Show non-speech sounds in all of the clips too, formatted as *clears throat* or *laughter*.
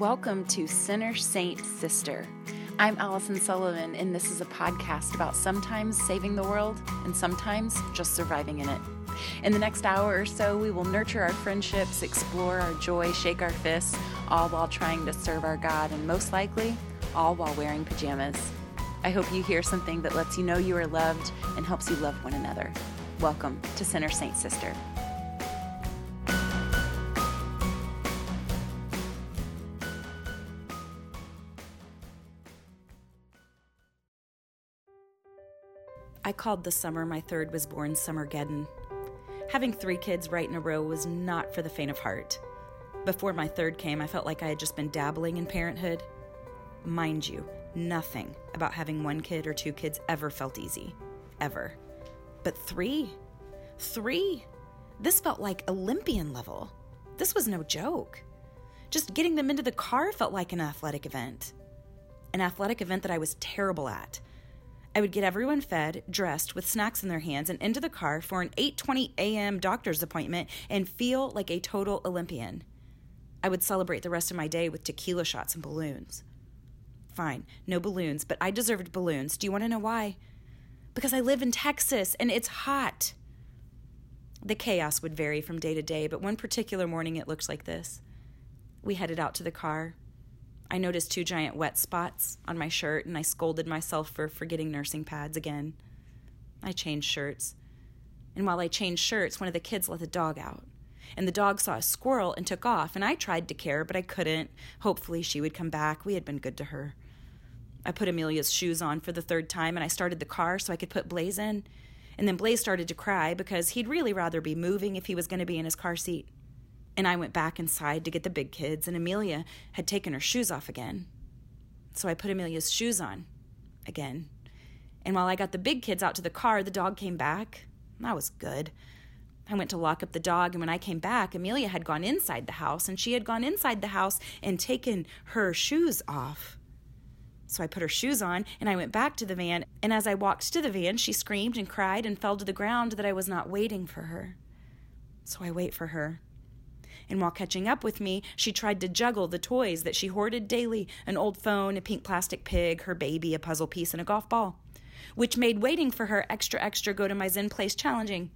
Welcome to Sinner Saint Sister. I'm Allison Sullivan, and this is a podcast about sometimes saving the world and sometimes just surviving in it. In the next hour or so, we will nurture our friendships, explore our joy, shake our fists, all while trying to serve our God, and most likely, all while wearing pajamas. I hope you hear something that lets you know you are loved and helps you love one another. Welcome to Sinner Saint Sister. I called the summer my third was born Summergeddon. Having three kids right in a row was not for the faint of heart. Before my third came, I felt like I had just been dabbling in parenthood. Mind you, nothing about having one kid or two kids ever felt easy. Ever. But three? Three? This felt like Olympian level. This was no joke. Just getting them into the car felt like an athletic event. An athletic event that I was terrible at. I would get everyone fed, dressed, with snacks in their hands, and into the car for an 8:20 a.m. doctor's appointment and feel like a total Olympian. I would celebrate the rest of my day with tequila shots and balloons. Fine, no balloons, but I deserved balloons. Do you want to know why? Because I live in Texas and it's hot. The chaos would vary from day to day, but one particular morning it looked like this. We headed out to the car. I noticed two giant wet spots on my shirt and I scolded myself for forgetting nursing pads again. I changed shirts. And while I changed shirts, one of the kids let the dog out. And the dog saw a squirrel and took off, and I tried to care, but I couldn't. Hopefully, she would come back. We had been good to her. I put Amelia's shoes on for the third time, and I started the car so I could put Blaze in. And then Blaze started to cry because he'd really rather be moving if he was going to be in his car seat and I went back inside to get the big kids, and Amelia had taken her shoes off again. So I put Amelia's shoes on again. And while I got the big kids out to the car, the dog came back. That was good. I went to lock up the dog, and when I came back, Amelia had gone inside the house, and she had gone inside the house and taken her shoes off. So I put her shoes on, and I went back to the van, and as I walked to the van, she screamed and cried and fell to the ground that I was not waiting for her. So I wait for her and while catching up with me, she tried to juggle the toys that she hoarded daily an old phone, a pink plastic pig, her baby, a puzzle piece, and a golf ball, which made waiting for her extra, extra go to my Zen place challenging.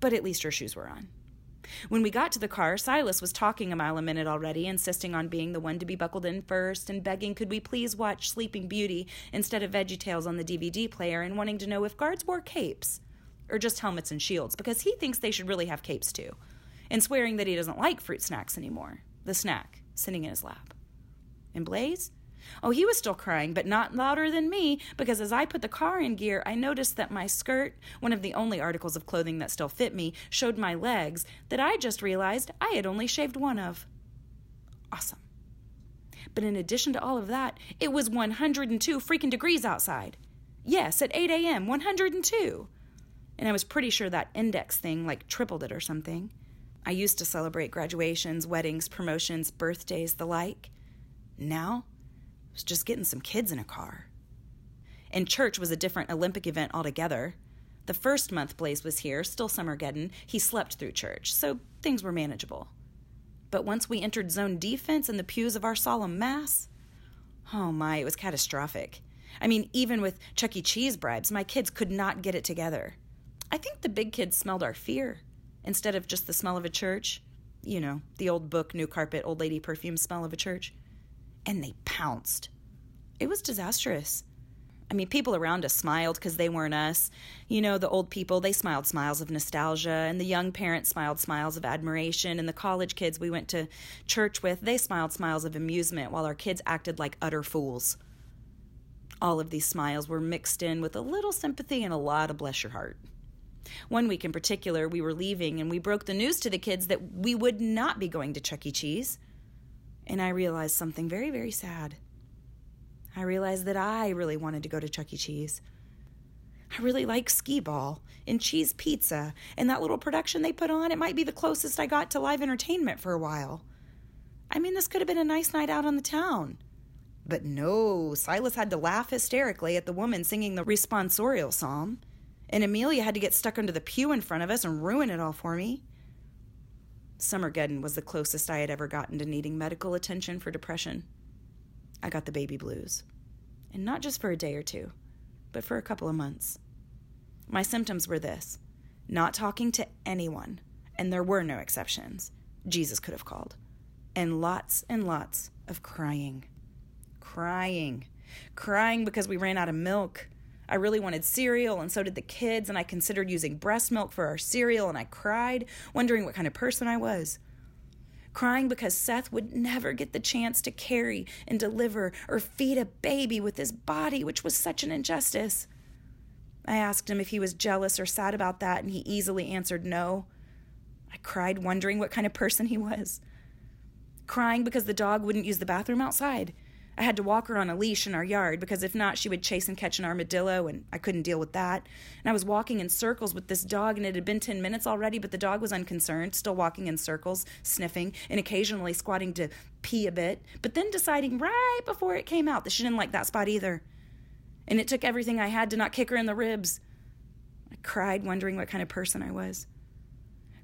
But at least her shoes were on. When we got to the car, Silas was talking a mile a minute already, insisting on being the one to be buckled in first, and begging could we please watch Sleeping Beauty instead of Veggie Tales on the DVD player, and wanting to know if guards wore capes or just helmets and shields, because he thinks they should really have capes too and swearing that he doesn't like fruit snacks anymore. The snack sitting in his lap. And Blaze? Oh, he was still crying, but not louder than me, because as I put the car in gear, I noticed that my skirt, one of the only articles of clothing that still fit me, showed my legs that I just realized I had only shaved one of. Awesome. But in addition to all of that, it was 102 freaking degrees outside. Yes, at 8 a.m., 102. And I was pretty sure that index thing like tripled it or something. I used to celebrate graduations, weddings, promotions, birthdays, the like. Now, I was just getting some kids in a car. And church was a different Olympic event altogether. The first month Blaze was here, still Summergeddon, he slept through church, so things were manageable. But once we entered zone defense in the pews of our solemn mass, oh my, it was catastrophic. I mean, even with Chuck E. Cheese bribes, my kids could not get it together. I think the big kids smelled our fear instead of just the smell of a church. You know, the old book, new carpet, old lady perfume smell of a church. And they pounced. It was disastrous. I mean, people around us smiled because they weren't us. You know, the old people, they smiled smiles of nostalgia, and the young parents smiled smiles of admiration, and the college kids we went to church with, they smiled smiles of amusement, while our kids acted like utter fools. All of these smiles were mixed in with a little sympathy and a lot of bless your heart. One week in particular, we were leaving and we broke the news to the kids that we would not be going to Chuck E. Cheese. And I realized something very, very sad. I realized that I really wanted to go to Chuck E. Cheese. I really like skee ball and cheese pizza and that little production they put on. It might be the closest I got to live entertainment for a while. I mean, this could have been a nice night out on the town. But no, Silas had to laugh hysterically at the woman singing the responsorial psalm and Amelia had to get stuck under the pew in front of us and ruin it all for me. Summergeddon was the closest I had ever gotten to needing medical attention for depression. I got the baby blues. And not just for a day or two, but for a couple of months. My symptoms were this not talking to anyone, and there were no exceptions. Jesus could have called. And lots and lots of crying. Crying. Crying because we ran out of milk. I really wanted cereal, and so did the kids, and I considered using breast milk for our cereal, and I cried, wondering what kind of person I was. Crying because Seth would never get the chance to carry and deliver or feed a baby with his body, which was such an injustice. I asked him if he was jealous or sad about that, and he easily answered no. I cried, wondering what kind of person he was. Crying because the dog wouldn't use the bathroom outside. I had to walk her on a leash in our yard because if not, she would chase and catch an armadillo, and I couldn't deal with that. And I was walking in circles with this dog, and it had been 10 minutes already, but the dog was unconcerned, still walking in circles, sniffing, and occasionally squatting to pee a bit, but then deciding right before it came out that she didn't like that spot either. And it took everything I had to not kick her in the ribs. I cried, wondering what kind of person I was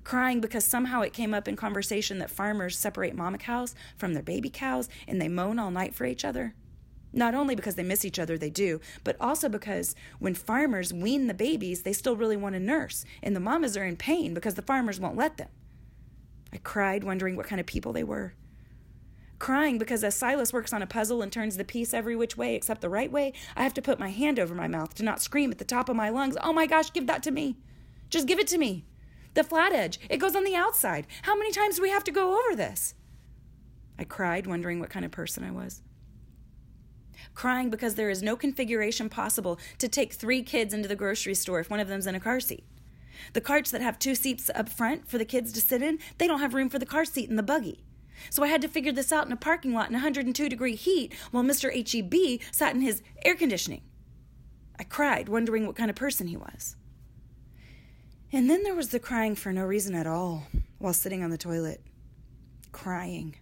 crying because somehow it came up in conversation that farmers separate mama cows from their baby cows and they moan all night for each other. Not only because they miss each other, they do, but also because when farmers wean the babies, they still really want to nurse, and the mamas are in pain because the farmers won't let them. I cried, wondering what kind of people they were. Crying because as Silas works on a puzzle and turns the piece every which way except the right way, I have to put my hand over my mouth to not scream at the top of my lungs, Oh my gosh, give that to me! Just give it to me! The flat edge, it goes on the outside. How many times do we have to go over this? I cried, wondering what kind of person I was. Crying because there is no configuration possible to take three kids into the grocery store if one of them's in a car seat. The carts that have two seats up front for the kids to sit in, they don't have room for the car seat in the buggy. So I had to figure this out in a parking lot in 102 degree heat while Mr. HEB sat in his air conditioning. I cried, wondering what kind of person he was. And then there was the crying for no reason at all while sitting on the toilet. Crying.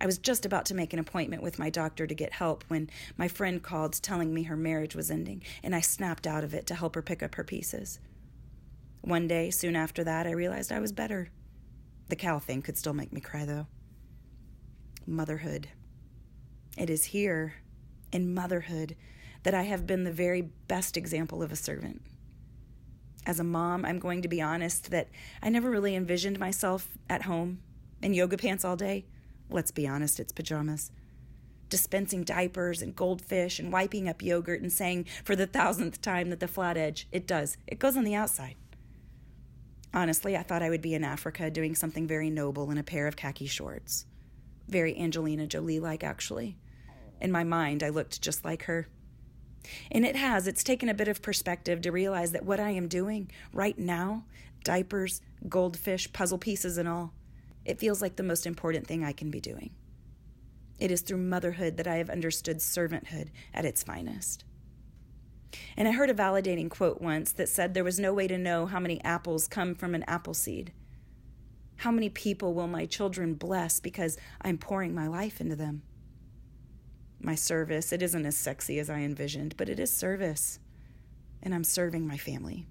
I was just about to make an appointment with my doctor to get help when my friend called telling me her marriage was ending, and I snapped out of it to help her pick up her pieces. One day, soon after that, I realized I was better. The cow thing could still make me cry, though. Motherhood. It is here, in motherhood, that I have been the very best example of a servant as a mom, I'm going to be honest that I never really envisioned myself at home in yoga pants all day. Let's be honest, it's pajamas. Dispensing diapers and goldfish and wiping up yogurt and saying for the thousandth time that the flat edge, it does, it goes on the outside. Honestly, I thought I would be in Africa doing something very noble in a pair of khaki shorts. Very Angelina Jolie like, actually. In my mind, I looked just like her. And it has, it's taken a bit of perspective to realize that what I am doing right now diapers, goldfish, puzzle pieces, and all it feels like the most important thing I can be doing. It is through motherhood that I have understood servanthood at its finest. And I heard a validating quote once that said there was no way to know how many apples come from an apple seed. How many people will my children bless because I'm pouring my life into them? My service. It isn't as sexy as I envisioned, but it is service. And I'm serving my family.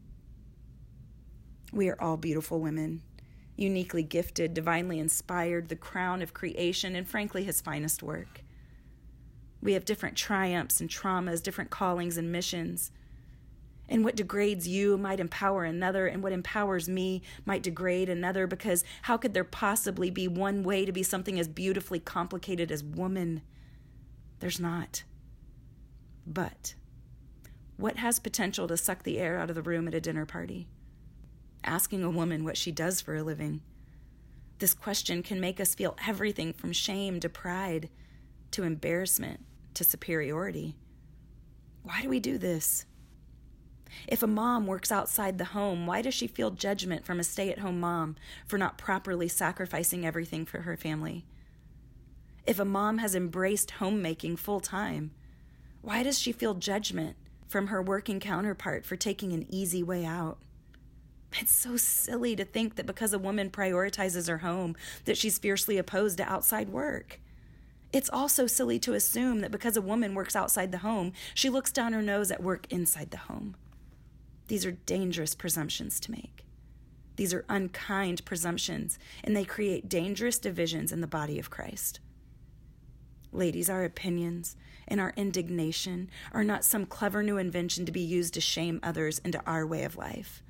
We are all beautiful women, uniquely gifted, divinely inspired, the crown of creation, and frankly, his finest work. We have different triumphs and traumas, different callings and missions. And what degrades you might empower another, and what empowers me might degrade another, because how could there possibly be one way to be something as beautifully complicated as woman? There's not. But what has potential to suck the air out of the room at a dinner party? Asking a woman what she does for a living. This question can make us feel everything from shame to pride to embarrassment to superiority. Why do we do this? If a mom works outside the home, why does she feel judgment from a stay at home mom for not properly sacrificing everything for her family? If a mom has embraced homemaking full time, why does she feel judgment from her working counterpart for taking an easy way out? It's so silly to think that because a woman prioritizes her home that she's fiercely opposed to outside work. It's also silly to assume that because a woman works outside the home, she looks down her nose at work inside the home. These are dangerous presumptions to make. These are unkind presumptions, and they create dangerous divisions in the body of Christ. Ladies, our opinions and our indignation are not some clever new invention to be used to shame others into our way of life,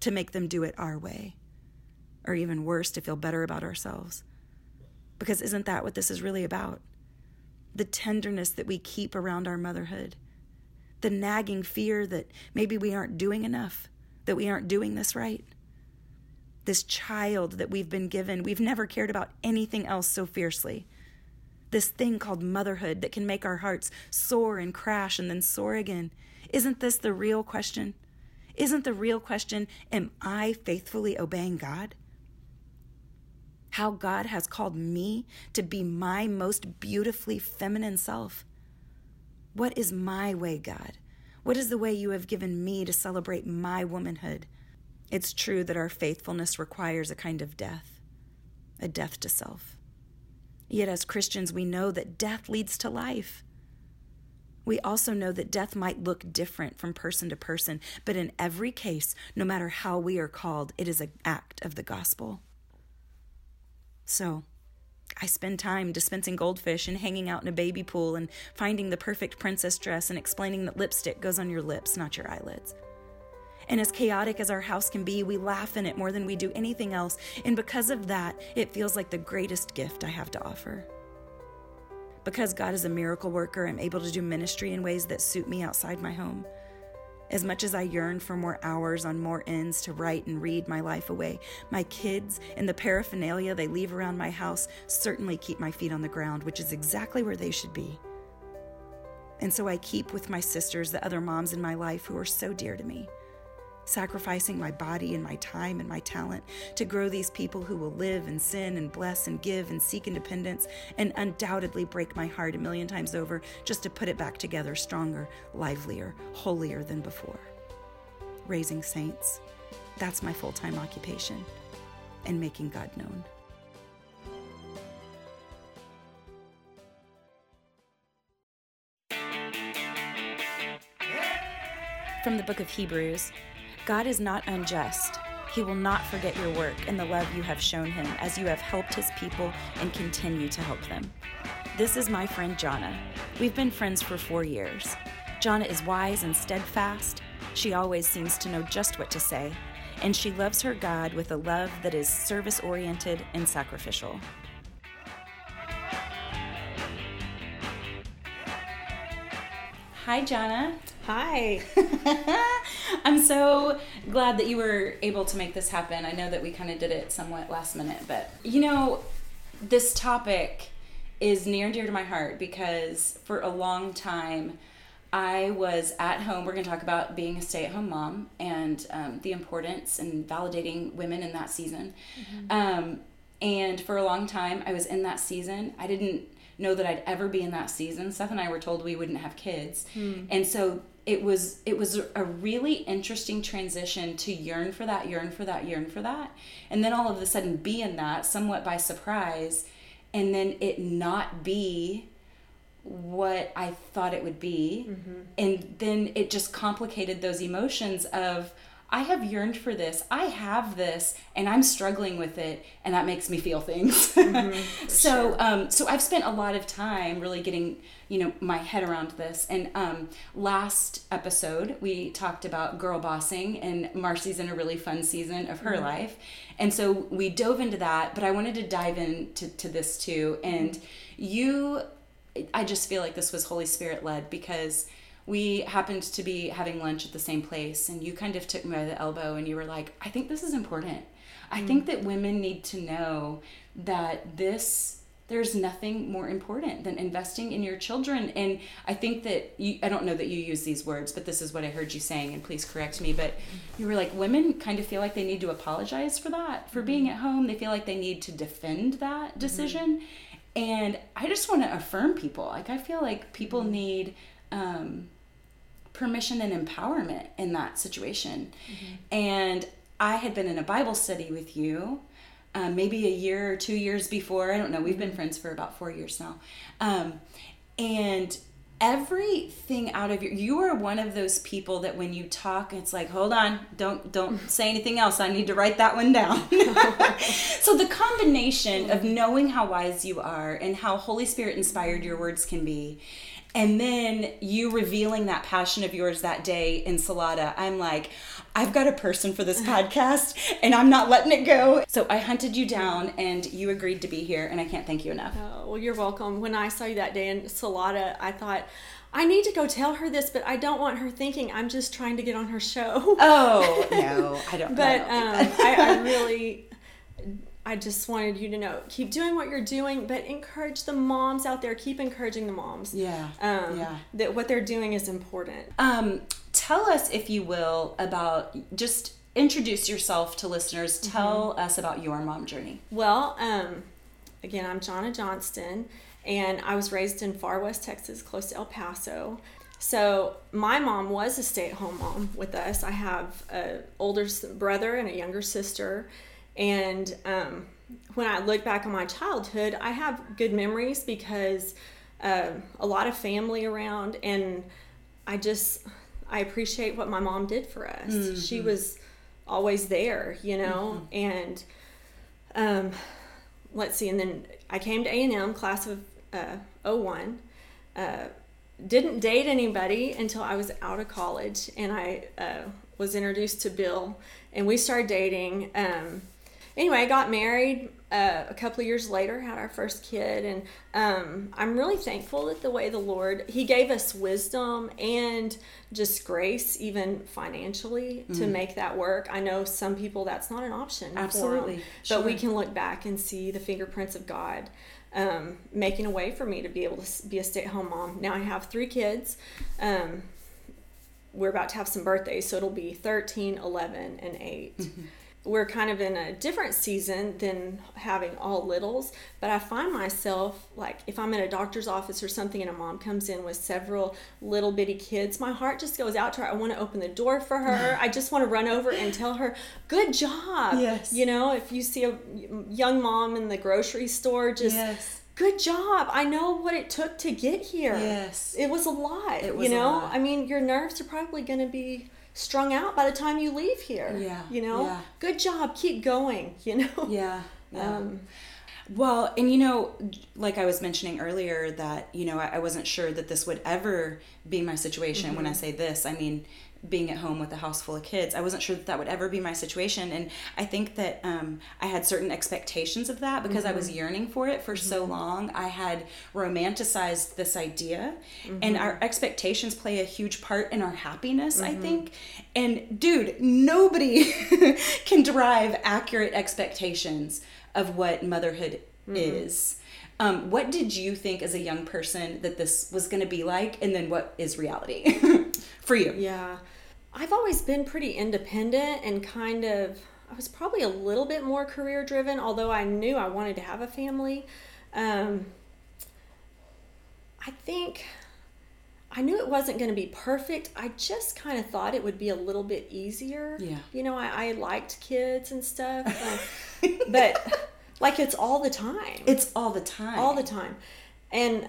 to make them do it our way, or even worse, to feel better about ourselves. Because isn't that what this is really about? The tenderness that we keep around our motherhood, the nagging fear that maybe we aren't doing enough, that we aren't doing this right. This child that we've been given, we've never cared about anything else so fiercely this thing called motherhood that can make our hearts soar and crash and then soar again. Isn't this the real question? Isn't the real question, am I faithfully obeying God? How God has called me to be my most beautifully feminine self. What is my way, God? What is the way you have given me to celebrate my womanhood? It's true that our faithfulness requires a kind of death, a death to self. Yet, as Christians, we know that death leads to life. We also know that death might look different from person to person, but in every case, no matter how we are called, it is an act of the gospel. So, I spend time dispensing goldfish and hanging out in a baby pool and finding the perfect princess dress and explaining that lipstick goes on your lips, not your eyelids. And as chaotic as our house can be, we laugh in it more than we do anything else. And because of that, it feels like the greatest gift I have to offer. Because God is a miracle worker, I'm able to do ministry in ways that suit me outside my home. As much as I yearn for more hours on more ends to write and read my life away, my kids and the paraphernalia they leave around my house certainly keep my feet on the ground, which is exactly where they should be. And so I keep with my sisters the other moms in my life who are so dear to me sacrificing my body and my time and my talent to grow these people who will live and sin and bless and give and seek independence and undoubtedly break my heart a million times over just to put it back together stronger, livelier, holier than before. Raising saints, that's my full time occupation, and making God known. From the book of Hebrews, God is not unjust. He will not forget your work and the love you have shown him as you have helped his people and continue to help them. This is my friend Jana. We've been friends for four years. Jana is wise and steadfast. She always seems to know just what to say, and she loves her God with a love that is service oriented and sacrificial. Hi, Jana. Hi. *laughs* I'm so glad that you were able to make this happen. I know that we kind of did it somewhat last minute, but you know, this topic is near and dear to my heart because for a long time I was at home. We're going to talk about being a stay at home mom and um, the importance and validating women in that season. Mm-hmm. Um, and for a long time, I was in that season. I didn't know that I'd ever be in that season. Seth and I were told we wouldn't have kids. Mm. And so it was it was a really interesting transition to yearn for that yearn for that yearn for that and then all of a sudden be in that somewhat by surprise and then it not be what i thought it would be mm-hmm. and then it just complicated those emotions of I have yearned for this. I have this, and I'm struggling with it, and that makes me feel things. *laughs* Mm-hmm, so, sure. um, so I've spent a lot of time really getting, you know, my head around this. And um, last episode we talked about girl bossing, and Marcy's in a really fun season of her mm-hmm. life, and so we dove into that. But I wanted to dive into to this too, and mm-hmm. you, I just feel like this was Holy Spirit led because we happened to be having lunch at the same place and you kind of took me by the elbow and you were like i think this is important i mm. think that women need to know that this there's nothing more important than investing in your children and i think that you i don't know that you use these words but this is what i heard you saying and please correct me but you were like women kind of feel like they need to apologize for that for being mm-hmm. at home they feel like they need to defend that mm-hmm. decision mm-hmm. and i just want to affirm people like i feel like people mm-hmm. need um, permission and empowerment in that situation. Mm-hmm. And I had been in a Bible study with you. Um, maybe a year or two years before. I don't know. We've been mm-hmm. friends for about four years now. Um, and everything out of your you are one of those people that when you talk it's like hold on don't don't *laughs* say anything else i need to write that one down *laughs* so the combination of knowing how wise you are and how holy spirit inspired your words can be and then you revealing that passion of yours that day in Salata, I'm like, I've got a person for this *laughs* podcast and I'm not letting it go. So I hunted you down and you agreed to be here, and I can't thank you enough. Oh, well, you're welcome. When I saw you that day in Salata, I thought, I need to go tell her this, but I don't want her thinking I'm just trying to get on her show. Oh, *laughs* no, I don't But I don't um, I, I really I just wanted you to know, keep doing what you're doing, but encourage the moms out there. Keep encouraging the moms. Yeah. Um, yeah. That what they're doing is important. Um, tell us, if you will, about just introduce yourself to listeners. Mm-hmm. Tell us about your mom journey. Well, um, again, I'm Jonna Johnston, and I was raised in far west Texas, close to El Paso. So my mom was a stay-at-home mom with us. I have an older brother and a younger sister, and um, when I look back on my childhood, I have good memories because uh, a lot of family around, and I just I appreciate what my mom did for us. She was always there, you know, and um, let's see, and then I came to A and M, class of uh, 01. Uh, didn't date anybody until I was out of college, and I uh, was introduced to Bill, and we started dating. Um, anyway, I got married uh, a couple of years later, had our first kid, and um, I'm really thankful that the way the Lord He gave us wisdom and just grace, even financially, to make that work. I know some people that's not an option. for 'em, Absolutely, but we can look back and see the fingerprints of God. Um, making a way for me to be able to be a stay-at-home mom. Now I have three kids. Um, we're about to have some birthdays, so it'll be 13, 11, and 8. Mm-hmm. We're kind of in a different season than having all littles, but I find myself like if I'm in a doctor's office or something and a mom comes in with several little bitty kids, my heart just goes out to her. I want to open the door for her. *laughs* I just want to run over and tell her, "Good job." Yes. You know, if you see a young mom in the grocery store just Yes. good job. I know what it took to get here. Yes. It was a lot. It was you know. I mean, your nerves are probably going to be strung out by the time you leave here. Yeah, You know, yeah. good job. Keep going. *laughs* You know. Yeah. Yeah. Um, Well, and you know, like I was mentioning earlier, that, you know, I, I wasn't sure that this would ever be my situation. When I say this, I mean being at home with a house full of kids. I wasn't sure that that would ever be my situation. And I think that um, I had certain expectations of that because I was mm-hmm. yearning for it for so mm-hmm. long. I had romanticized this idea, and mm-hmm. our expectations play a huge part in our happiness, I think. And dude, nobody *laughs* can derive accurate expectations of what motherhood is. Um, what did you think as a young person that this was going to be like, and then what is reality *laughs* for you? yeah. I've always been pretty independent and kind of. I was probably a little bit more career driven, although I knew I wanted to have a family. Um, I think I knew it wasn't going to be perfect. I just kind of thought it would be a little bit easier. Yeah. You know, I, I liked kids and stuff, *laughs* uh, but like it's all the time. It's all the time. all the time. And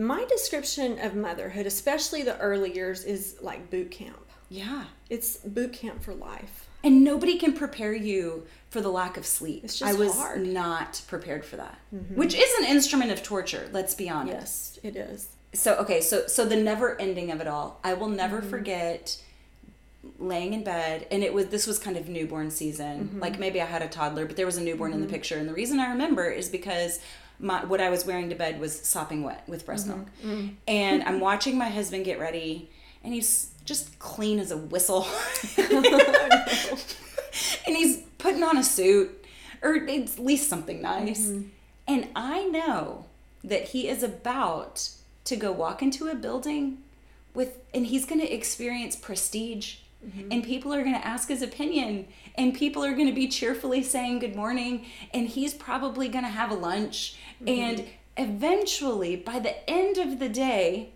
my description of motherhood, especially the early years, is like boot camp. Yeah. It's boot camp for life. And nobody can prepare you for the lack of sleep. It's just I was hard. Mm-hmm. not prepared for that, which is an instrument of torture. Let's be honest. Yes, it is. so okay so so the never ending of it all i will never Mm-hmm. forget laying in bed and it was this was kind of newborn season Mm-hmm. like maybe i had a toddler but there was a newborn in the picture and the reason i remember is because my what i was wearing to bed was sopping wet with breast Mm-hmm. milk. And i'm watching my husband get ready and he's just clean as a whistle. *laughs* And he's putting on a suit or at least something nice. Mm-hmm. and i know that he is about to go walk into a building with and he's going to experience prestige. And people are going to ask his opinion and people are going to be cheerfully saying good morning and he's probably going to have a lunch and mm-hmm. eventually by the end of the day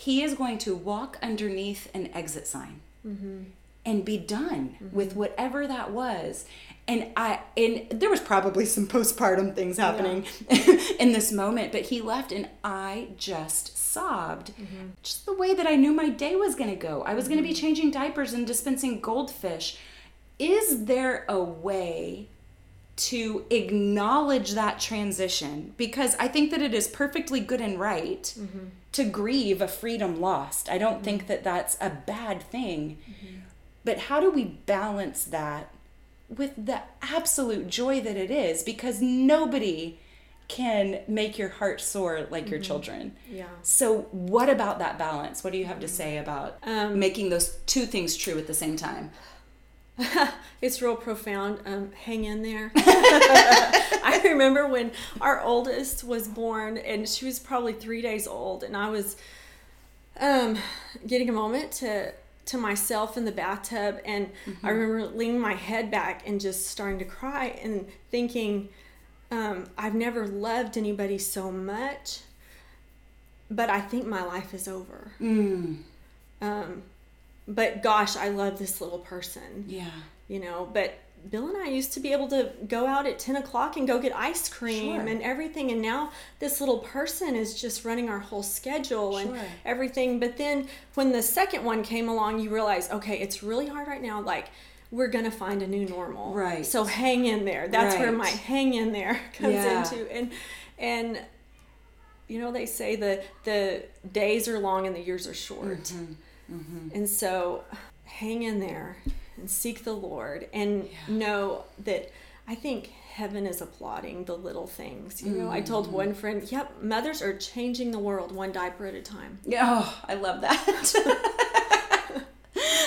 he is going to walk underneath an exit sign mm-hmm. and be done mm-hmm. with whatever that was. And I and there was probably some postpartum things happening *laughs* in this moment, but he left and I just sobbed. Just the way that I knew my day was going to go. I was going to be changing diapers and dispensing goldfish. Is there a way to acknowledge that transition because I think that it is perfectly good and right mm-hmm. to grieve a freedom lost. I don't mm-hmm. think that that's a bad thing. Mm-hmm. But how do we balance that with the absolute joy that it is? Because nobody can make your heart soar like your mm-hmm. children. Yeah. So, what about that balance? What do you have to mm-hmm. say about um, making those two things true at the same time? *laughs* it's real profound. Um, hang in there. *laughs* *laughs* I remember when our oldest was born, and she was probably three days old, and I was um, getting a moment to to myself in the bathtub, and mm-hmm. I remember leaning my head back and just starting to cry and thinking, um, I've never loved anybody so much, but I think my life is over. Mm. Um, but gosh, I love this little person. Yeah. You know, but Bill and I used to be able to go out at 10 o'clock and go get ice cream sure. and everything. And now this little person is just running our whole schedule sure. and everything. But then when the second one came along, you realize, okay, it's really hard right now. Like, we're going to find a new normal. Right. So hang in there. That's right. where my hang in there *laughs* comes yeah. into. And, and, you know, they say the, the days are long and the years are short. Mm-hmm Mm-hmm. And so hang in there and seek the Lord and yeah. know that I think heaven is applauding the little things. You know, mm-hmm. I told mm-hmm. one friend, yep, mothers are changing the world one diaper at a time. Yeah, oh, I love that. *laughs*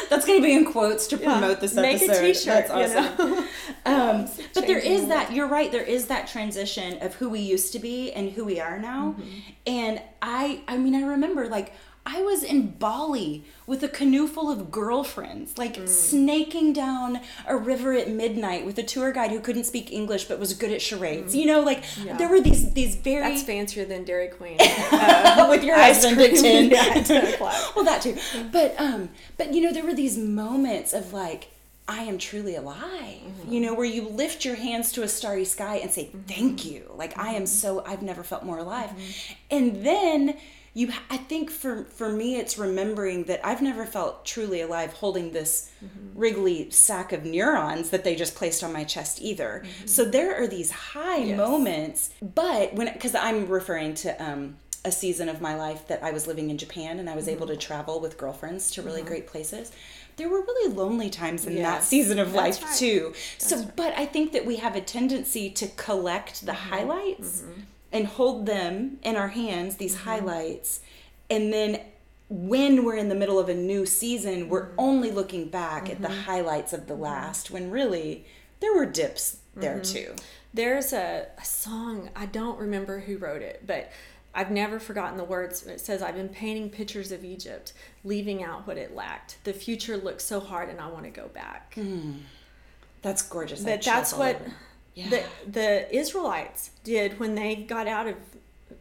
That's going to be in quotes to promote yeah. this episode. Make a t-shirt, That's awesome. You know? *laughs* um, but there is that, you're right, there is that transition of who we used to be and who we are now. Mm-hmm. And I, I mean, I remember like I was in Bali with a canoe full of girlfriends, like mm. snaking down a river at midnight with a tour guide who couldn't speak English but was good at charades. Mm. You know, like yeah. there were these these very that's fancier than Dairy Queen *laughs* uh, *laughs* with your husband at ten. yeah, ten o'clock. *laughs* well, that too. But um, but you know, there were these moments of like. I am truly alive. Mm-hmm. You know, where you lift your hands to a starry sky and say, Thank mm-hmm. you. Like, I am mm-hmm. so, I've never felt more alive. Mm-hmm. And then you i think for for me it's remembering that i've never felt truly alive holding this mm-hmm. wriggly sack of neurons that they just placed on my chest either mm-hmm. so there are these high yes. moments but when because i'm referring to um, a season of my life that i was living in japan and i was mm-hmm. able to travel with girlfriends to really mm-hmm. great places there were really lonely times in yes. that season of That's life right. too. That's so, right. but I think that we have a tendency to collect the mm-hmm. highlights mm-hmm and hold them in our hands, these mm-hmm. highlights, and then when we're in the middle of a new season, we're mm-hmm. only looking back at the mm-hmm. highlights of the mm-hmm. last when really there were dips there too. There's a, a, song, I don't remember who wrote it, but I've never forgotten the words. It says, I've been painting pictures of Egypt, leaving out what it lacked. The future looks so hard and I want to go back. Mm. That's gorgeous. But that's what. Yeah. the the Israelites did when they got out of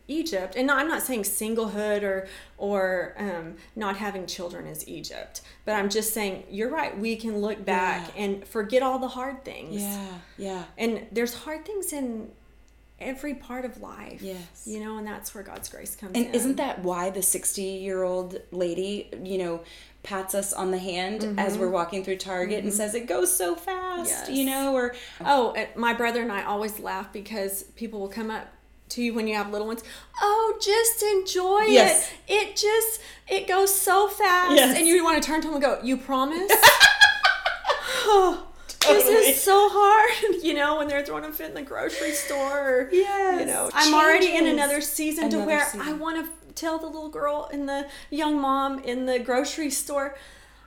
Egypt. And I'm not saying singlehood or or um, not having children is Egypt, but I'm just saying you're right. We can look back yeah. and forget all the hard things. Yeah, yeah. And there's hard things in every part of life. Yes. You know, and that's where God's grace comes in. and in. isn't that why the 60 year old lady, you know, pats us on the hand mm-hmm. as we're walking through Target mm-hmm. and says it goes so fast, yes. you know, or oh, my brother and I always laugh because people will come up to you when you have little ones. Oh, just enjoy yes. it. It just it goes so fast, yes. and you want to turn to them and go, "You promise." *laughs* *laughs* This is so hard, *laughs* you know, when they're throwing a fit in the grocery store. Yes, you know, I'm already in another season another to where season. I want to tell the little girl and the young mom in the grocery store,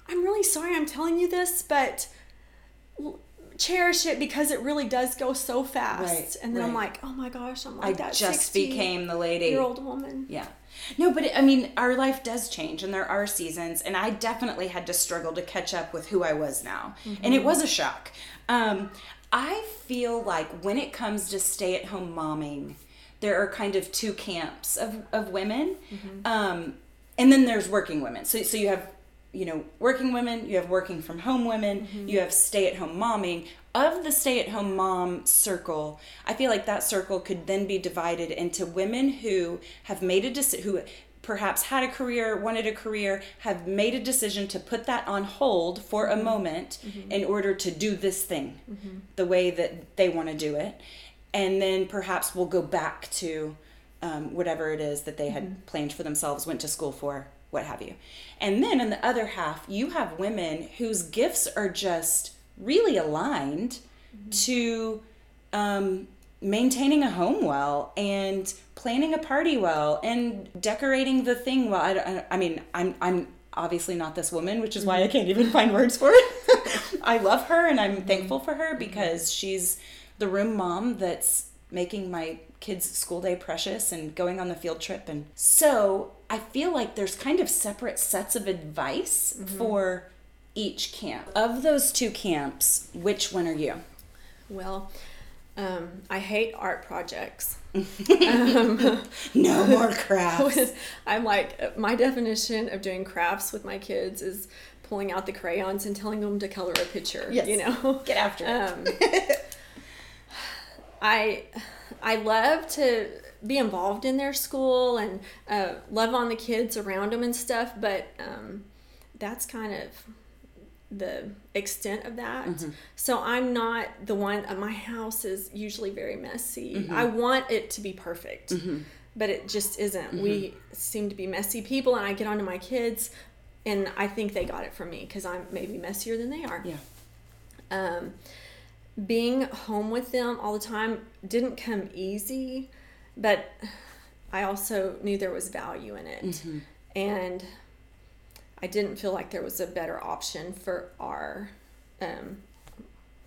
I'm really sorry I'm telling you this, but cherish it because it really does go so fast. Right, and then right. I'm like, oh my gosh, I'm like I that. just became the lady. Year old woman. Yeah. No, but it, I mean, our life does change, and there are seasons, and I definitely had to struggle to catch up with who I was now, mm-hmm. and it was a shock. Um, I feel like when it comes to stay-at-home momming, there are kind of two camps of, of women. Mm-hmm. Um, and then there's working women. So, so you have you know working women you have working from home women Mm-hmm. you have stay at home momming. Of the stay at home mom circle i feel like that circle could then be divided into women who have made a decision who perhaps had a career wanted a career have made a decision to put that on hold for Mm-hmm. a moment in order to do this thing the way that they want to do it. And then perhaps we'll go back to um, whatever it is that they had planned for themselves, went to school for, what have you. And then in the other half, you have women whose gifts are just really aligned mm-hmm. to um, maintaining a home well and planning a party well and decorating the thing well. I, I mean, I'm I'm obviously not this woman, which is why I mm-hmm. can't even find words for it. *laughs* I love her and I'm mm-hmm. thankful for her because she's the room mom that's making my kids' school day precious and going on the field trip. And so I feel like there's kind of separate sets of advice for each camp. Of those two camps, which one are you? Well, um, I hate art projects. *laughs* *laughs* No more crafts. *laughs* I'm like, my definition of doing crafts with my kids is pulling out the crayons and telling them to color a picture. Yes. You know? Get after it. Um, I I love to be involved in their school and uh, love on the kids around them and stuff, but um, that's kind of the extent of that. Mm-hmm. So I'm not the one. Uh, my house is usually very messy. Mm-hmm. I want it to be perfect, but it just isn't. We Mm-hmm. seem to be messy people, and I get onto my kids, and I think they got it from me because I'm maybe messier than they are yeah. um, being home with them all the time didn't come easy, but I also knew there was value in it. And I didn't feel like there was a better option for our um,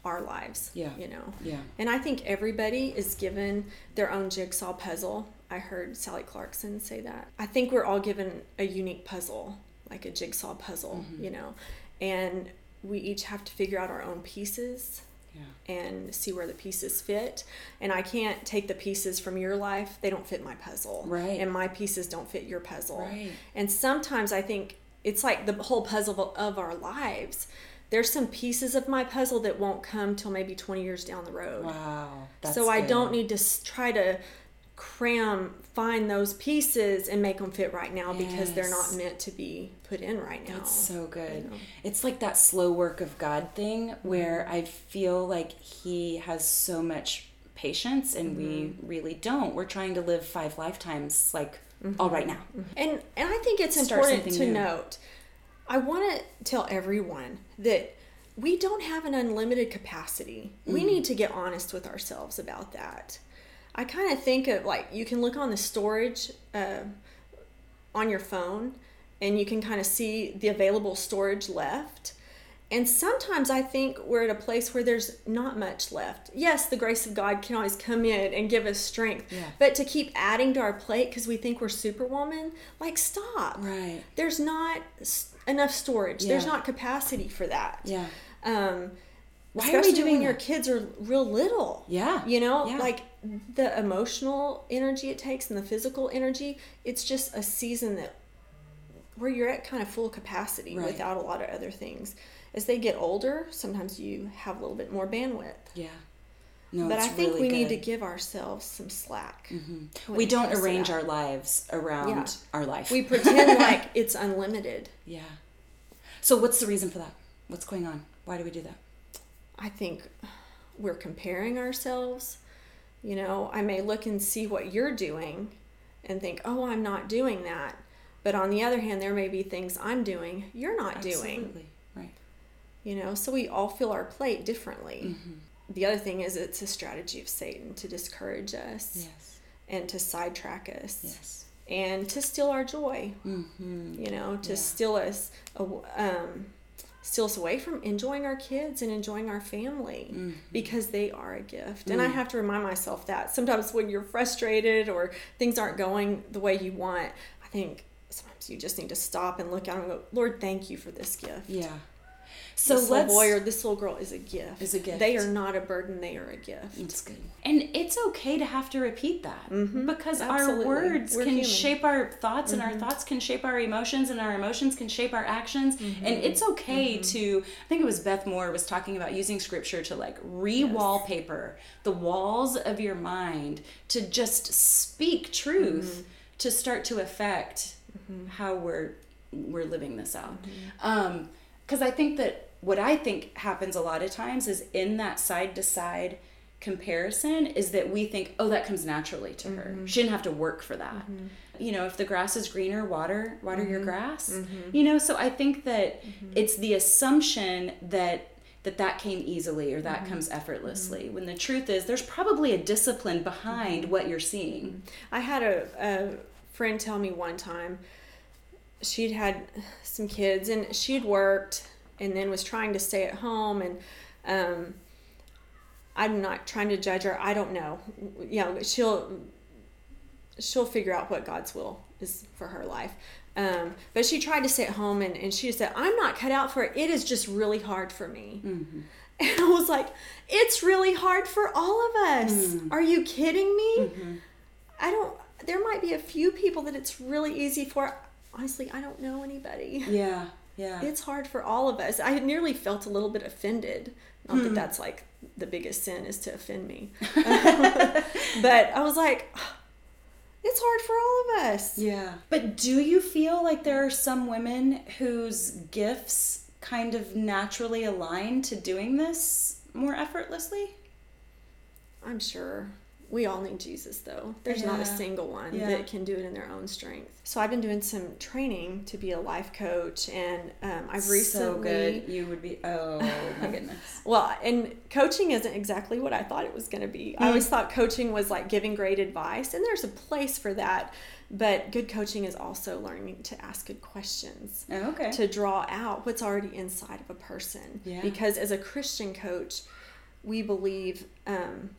our lives. Yeah. You know. Yeah. And I think everybody is given their own jigsaw puzzle. I heard Sally Clarkson say that. I think we're all given a unique puzzle, like a jigsaw puzzle, you know. And we each have to figure out our own pieces Yeah. and see where the pieces fit. And I can't take the pieces from your life, they don't fit my puzzle. Right. And my pieces don't fit your puzzle. Right. And sometimes I think it's like the whole puzzle of our lives. There's some pieces of my puzzle that won't come till maybe 20 years down the road. Wow. So I good. don't need to try to cram, find those pieces and make them fit right now because they're not meant to be put in right now. That's so good. know? It's like that slow work of God thing where mm-hmm. I feel like He has so much patience and we mm-hmm. really don't. We're trying to live five lifetimes, like mm-hmm. all right now. And and I think it's Start important to new. note. I want to tell everyone that we don't have an unlimited capacity. We need to get honest with ourselves about that. I kind of think of like you can look on the storage uh, on your phone, and you can kind of see the available storage left. And sometimes I think we're at a place where there's not much left. Yes, the grace of God can always come in and give us strength. Yeah. But to keep adding to our plate because we think we're superwoman, like stop. Right. There's not enough storage. There's not capacity for that. Yeah. Um, Why are we doing when your kids are real little. Yeah. You know, Yeah. like the emotional energy it takes and the physical energy, it's just a season that where you're at kind of full capacity Right. without a lot of other things. As they get older, sometimes you have a little bit more bandwidth. Yeah. No, but I think really we need to give ourselves some slack. Mm-hmm. when We don't arrange our lives around Yeah. our life. We pretend *laughs* like it's unlimited. yeah. So what's the reason for that? What's going on? Why do we do that? I think we're comparing ourselves. You know, I may look and see what you're doing and think, oh, I'm not doing that. But on the other hand, there may be things I'm doing you're not doing. Absolutely. Right. You know, so we all fill our plate differently. The other thing is, it's a strategy of Satan to discourage us Yes. and to sidetrack us Yes. and to steal our joy. Mm-hmm. You know, to Yeah. steal us, um, steal us away from enjoying our kids and enjoying our family Mm-hmm. because they are a gift. And I Mm. have to remind myself that sometimes when you're frustrated or things aren't going the way you want, I think sometimes you just need to stop and look at them and go, Lord, thank you for this gift. Yeah. So this little let's- boy or this little girl is a gift. Is a gift. They are not a burden. They are a gift. It's good. And it's okay to have to repeat that mm-hmm. because our words We're can human. shape our thoughts and our mm-hmm. thoughts can shape our emotions and our emotions can shape our actions. Mm-hmm. And it's okay to, I think it was Beth Moore was talking about using scripture to like re wallpaper the walls of your mind to just speak truth to start to affect how we're we're living this out. Um, because I think that what I think happens a lot of times is in that side to side comparison is that we think, oh, that comes naturally to her. Mm-hmm. She didn't have to work for that. Mm-hmm. You know, if the grass is greener, water water your mm-hmm. grass. You know, so I think that it's the assumption that that that came easily or that comes effortlessly. When the truth is there's probably a discipline behind what you're seeing. I had a, a friend tell me one time she'd had some kids and she'd worked and then was trying to stay at home and um, I'm not trying to judge her. I don't know. You know, she'll she'll figure out what God's will is for her life. Um, but she tried to stay at home and, and she said, I'm not cut out for it. It is just really hard for me. And I was like, it's really hard for all of us. Are you kidding me? I don't, there might be a few people that it's really easy for. Honestly, I don't know anybody. yeah yeah It's hard for all of us. I nearly felt a little bit offended. Not that hmm. that's like the biggest sin is to offend me. *laughs* *laughs* but I was like, it's hard for all of us. Yeah. But do you feel like there are some women whose gifts kind of naturally align to doing this more effortlessly? I'm sure. We all need Jesus, though. There's not a single one Yeah. that can do it in their own strength. So I've been doing some training to be a life coach, and um, I've recently. so good. You would be. Oh my *laughs* goodness. Well, and coaching isn't exactly what I thought it was going to be. I always thought coaching was like giving great advice, and there's a place for that. But good coaching is also learning to ask good questions. Oh, okay. To draw out what's already inside of a person. Yeah. Because as a Christian coach, we believe um,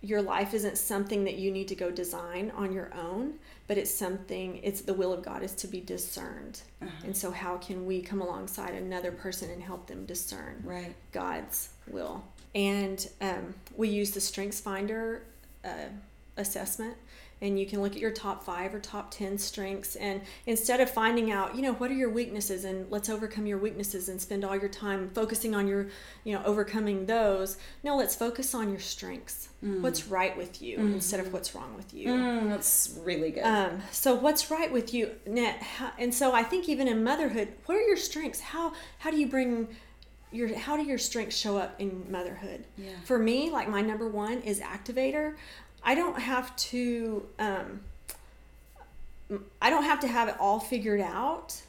your life isn't something that you need to go design on your own, but it's something, it's the will of God is to be discerned. Uh-huh. And so, how can we come alongside another person and help them discern? Right. God's will. And um, we use the Strengths Finder uh, assessment. And you can look at your top five or top 10 strengths. And instead of finding out, you know, what are your weaknesses and let's overcome your weaknesses and spend all your time focusing on your, you know, overcoming those, no, let's focus on your strengths. What's right with you instead of what's wrong with you. Mm, that's really good. Um, so what's right with you, Net? And so I think even in motherhood, what are your strengths? How how do you bring your how do your strengths show up in motherhood? Yeah. For me, like my number one is activator. I don't have to. Um, I don't have to have it all figured out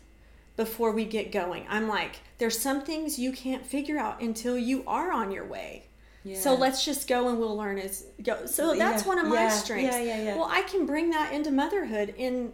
before we get going. I'm like, there's some things you can't figure out until you are on your way. Yeah. So let's just go and we'll learn as go. So that's Yeah, one of my yeah, strengths. yeah, yeah, yeah. Well, I can bring that into motherhood in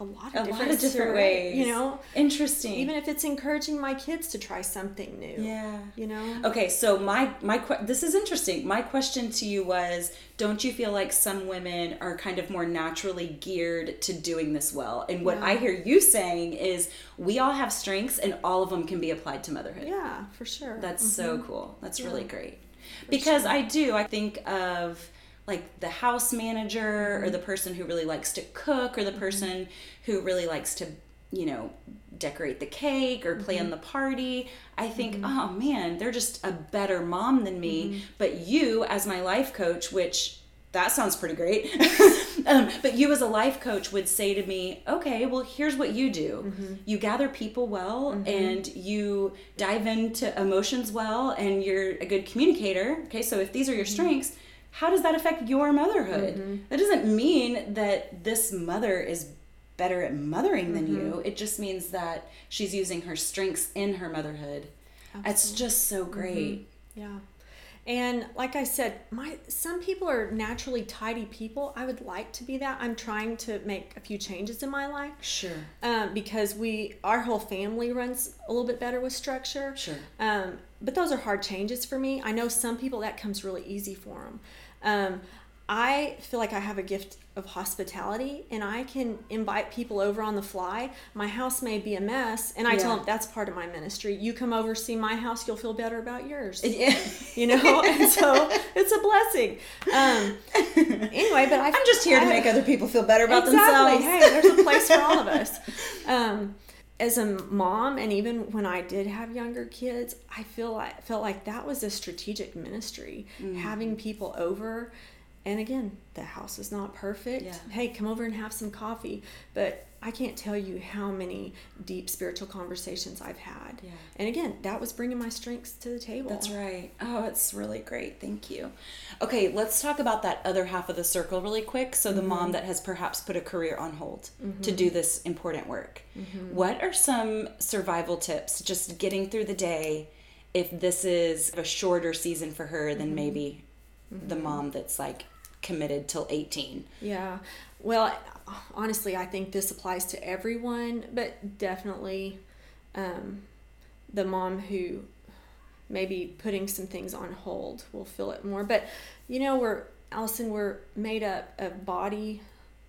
a lot of a different, lot of different ways. You know, interesting. even if it's encouraging my kids to try something new. yeah. You know. Okay, so my my que- this is interesting. My question to you was, don't you feel like some women are kind of more naturally geared to doing this well? And what Yeah. I hear you saying is, we all have strengths, and all of them can be applied to motherhood. Yeah, for sure. That's so mm-hmm. cool. That's really Yeah. great. Because I do, I think of like the house manager or the mm-hmm. person who really likes to cook or the mm-hmm. person who really likes to, you know, decorate the cake or plan mm-hmm. the party. I think, oh man, they're just a better mom than me. But you, as my life coach, which that sounds pretty great. *laughs* *laughs* um, but you, as a life coach, would say to me, okay, well, here's what you do you gather people well and you dive into emotions well and you're a good communicator. Okay, so if these are your strengths, how does that affect your motherhood? That doesn't mean that this mother is better at mothering than you. It just means that she's using her strengths in her motherhood. It's just so great. Yeah. And like I said, my some people are naturally tidy people. I would like to be that. I'm trying to make a few changes in my life. Sure. Um, because we our whole family runs a little bit better with structure. Sure. Um, but those are hard changes for me. I know some people that comes really easy for them. Um, I feel like I have a gift of hospitality and I can invite people over on the fly. My house may be a mess, and I tell them that's part of my ministry. You come over, see my house, you'll feel better about yours. *laughs* Yeah. You know, and so it's a blessing. Um, anyway, but I, I'm just here to I- make other people feel better about exactly. themselves. Hey, there's a place for all of us. *laughs* Um, as a mom, and even when I did have younger kids, I feel like felt like that was a strategic ministry, Mm-hmm. having people over. And again, the house is not perfect. Yeah. Hey, come over and have some coffee. But I can't tell you how many deep spiritual conversations I've had. Yeah. And again, that was bringing my strengths to the table. That's right. Oh, it's really great. Thank you. Okay, let's talk about that other half of the circle really quick. So, the mom mm-hmm. that has perhaps put a career on hold to mm-hmm. do this important work. Mm-hmm. What are some survival tips just getting through the day if this is a shorter season for her than maybe the mom that's like committed till 18? Yeah. Well, honestly, I think this applies to everyone, but definitely um, the mom who may be putting some things on hold will feel it more. But, you know, we're, Allison, we're made up of body,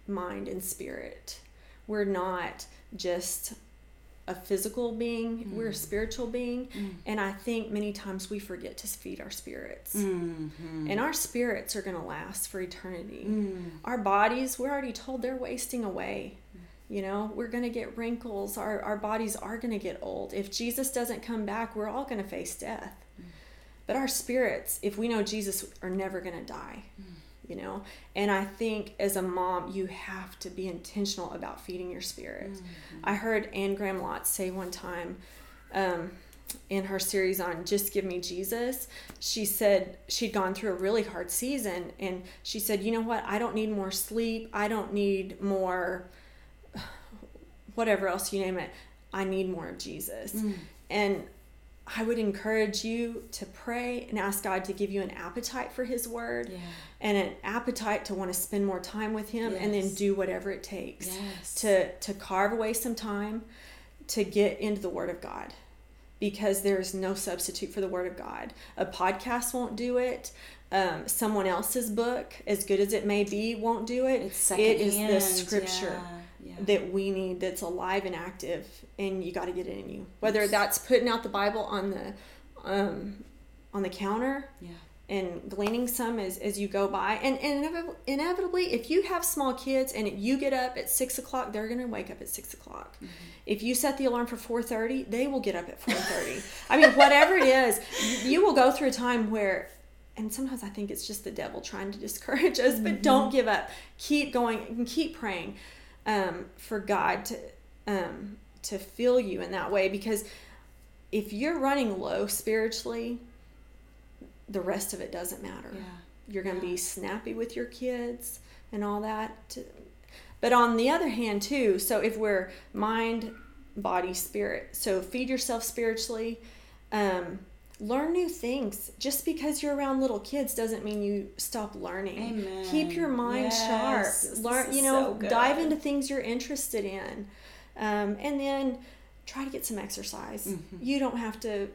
mind, and spirit. We're not just a physical being, we're a mm. spiritual being. Mm. And I think many times we forget to feed our spirits. Mm-hmm. And our spirits are going to last for eternity. Mm. Our bodies, we're already told they're wasting away. You know, we're going to get wrinkles. Our, our bodies are going to get old. If Jesus doesn't come back, we're all going to face death. But our spirits, if we know Jesus, are never going to die. You know, and I think as a mom, you have to be intentional about feeding your spirit. I heard Anne Graham Lotz say one time, um, in her series on Just Give Me Jesus, she said she'd gone through a really hard season and she said, You know what? I don't need more sleep. I don't need more, *sighs* whatever else you name it. I need more of Jesus. And I would encourage you to pray and ask God to give you an appetite for His Word Yeah. and an appetite to want to spend more time with Him and then do whatever it takes Yes. to to carve away some time to get into the Word of God because there's no substitute for the Word of God. A podcast won't do it. Um, someone else's book, as good as it may be, won't do it. It's it is the scripture yeah. That we need that's alive and active, and you got to get it in you. Whether that's putting out the Bible on the um, on the counter Yeah. and gleaning some as, as you go by. And, and inevitably, if you have small kids and you get up at six o'clock, they're going to wake up at six o'clock. If you set the alarm for four thirty, they will get up at four thirty. I mean, whatever it is, you- you will go through a time where. And sometimes I think it's just the devil trying to discourage us, but don't give up. Keep going and keep praying um, for God to um, to fill you in that way. Because if you're running low spiritually, the rest of it doesn't matter. Yeah. You're going to Yeah. be snappy with your kids and all that. But on the other hand, too, so if we're mind, body, spirit, so feed yourself spiritually, um, learn new things. Just because you're around little kids doesn't mean you stop learning. Amen. Keep your mind Yes, sharp. this Learn, you know, so dive into things you're interested in, um, and then try to get some exercise. You don't have to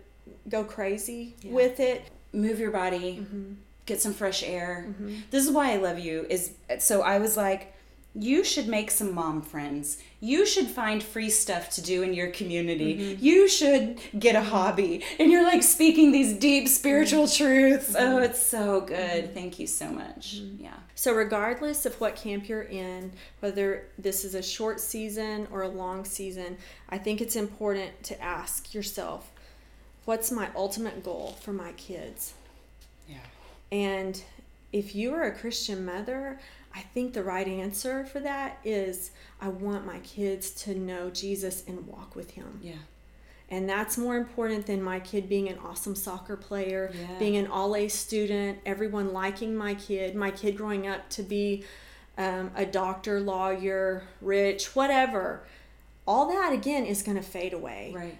go crazy Mm-hmm. Yeah. with it. move your body Mm-hmm. get some fresh air this is why i love you is so i was like you should make some mom friends. You should find free stuff to do in your community. Mm-hmm. you should get a hobby. And you're like speaking these deep spiritual Mm-hmm. truths. Oh it's so good. Thank you so much. Mm-hmm. yeah. So, regardless of what camp you're in, whether this is a short season or a long season, I think it's important to ask yourself, what's my ultimate goal for my kids? yeah. And if you are a Christian mother, I think the right answer for that is I want my kids to know Jesus and walk with him. yeah And that's more important than my kid being an awesome soccer player, Yeah. being an all A student, everyone liking my kid, my kid growing up to be um, a doctor, lawyer, rich, whatever. All that, again, is going to fade away. right